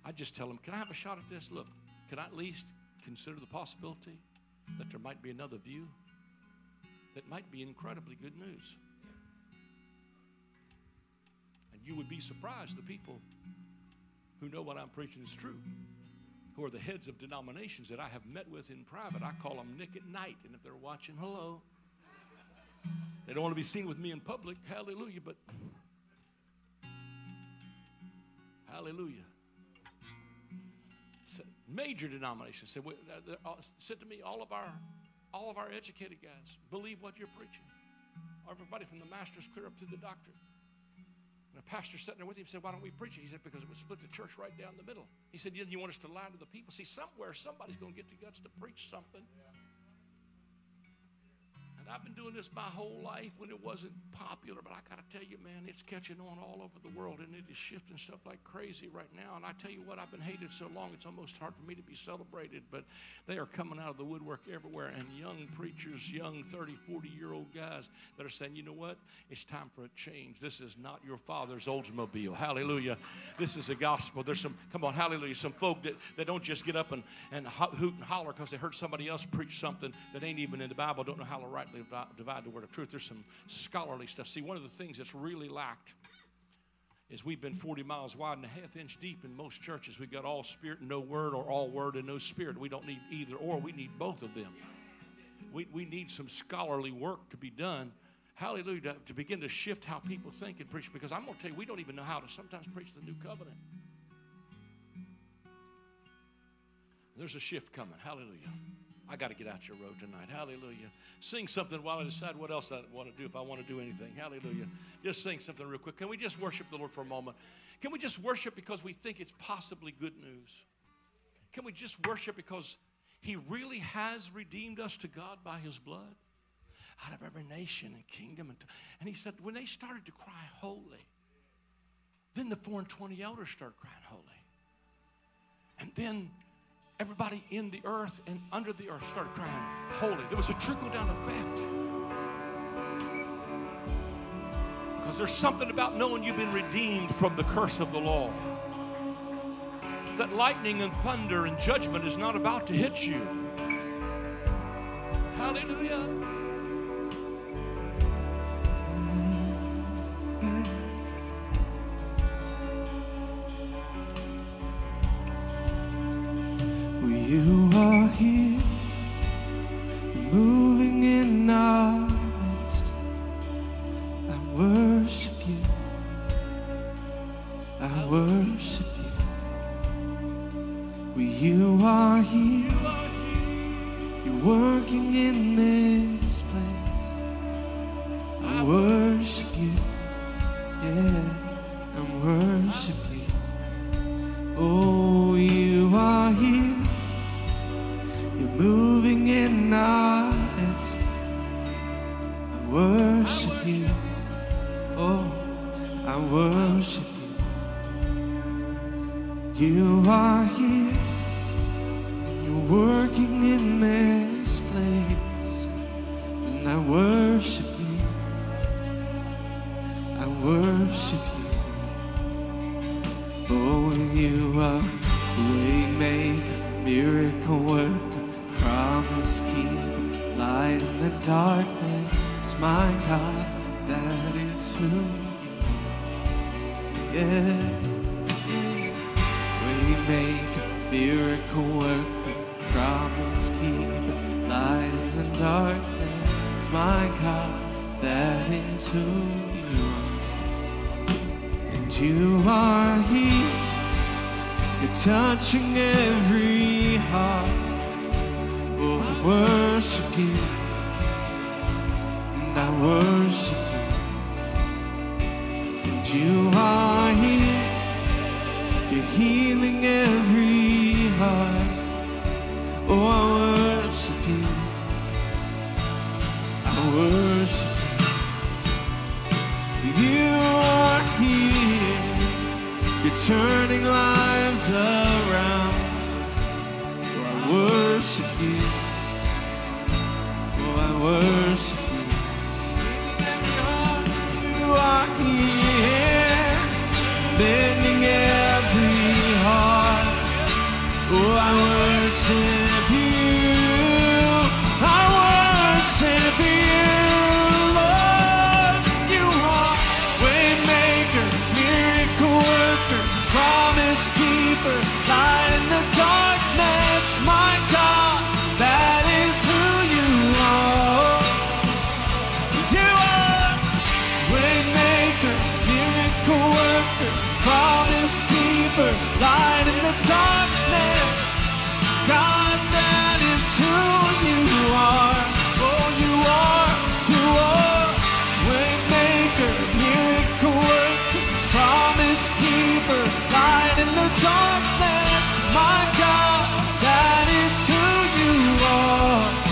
I just tell them, can I have a shot at this? Look, can I at least consider the possibility that there might be another view that might be incredibly good news? And you would be surprised the people who know what I'm preaching is true who are the heads of denominations that I have met with in private. I call them Nick at night. And if they're watching, hello. They don't want to be seen with me in public. Hallelujah. But hallelujah. Major denominations said, uh, uh, said to me, all of our all of our educated guys believe what you're preaching. Everybody from the master's clear up to the doctorate. And a pastor sitting there with him said, Why don't we preach it? He said, Because it would split the church right down the middle. He said, You want us to lie to the people? See, somewhere somebody's going to get the guts to preach something. I've been doing this my whole life when it wasn't popular, but I got to tell you, man, it's catching on all over the world and it is shifting stuff like crazy right now. And I tell you what, I've been hated so long, it's almost hard for me to be celebrated, but they are coming out of the woodwork everywhere. And young preachers, young 30, 40 year old guys that are saying, you know what? It's time for a change. This is not your father's Oldsmobile. Hallelujah. This is the gospel. There's some, come on, hallelujah, some folk that, that don't just get up and, and hoot and holler because they heard somebody else preach something that ain't even in the Bible, don't know how to rightly divide the word of truth. There's some scholarly stuff. See, one of the things that's really lacked is we've been 40 miles wide and a half inch deep in most churches. We've got all spirit and no word, or all word and no spirit. We don't need either or, we need both of them. We, we need some scholarly work to be done. Hallelujah, to, to begin to shift how people think and preach. Because I'm going to tell you, we don't even know how to sometimes preach the new covenant. There's a shift coming. Hallelujah. I got to get out your road tonight. Hallelujah. Sing something while I decide what else I want to do if I want to do anything. Hallelujah. Just sing something real quick. Can we just worship the Lord for a moment? Can we just worship because we think it's possibly good news? Can we just worship because He really has redeemed us to God by His blood? Out of every nation and kingdom. And, and He said, when they started to cry holy, then the four and twenty elders started crying holy. And then everybody in the earth and under the earth started crying holy. There was a trickle down effect. Because there's something about knowing you've been redeemed from the curse of the law. That lightning and thunder and judgment is not about to hit you. Hallelujah.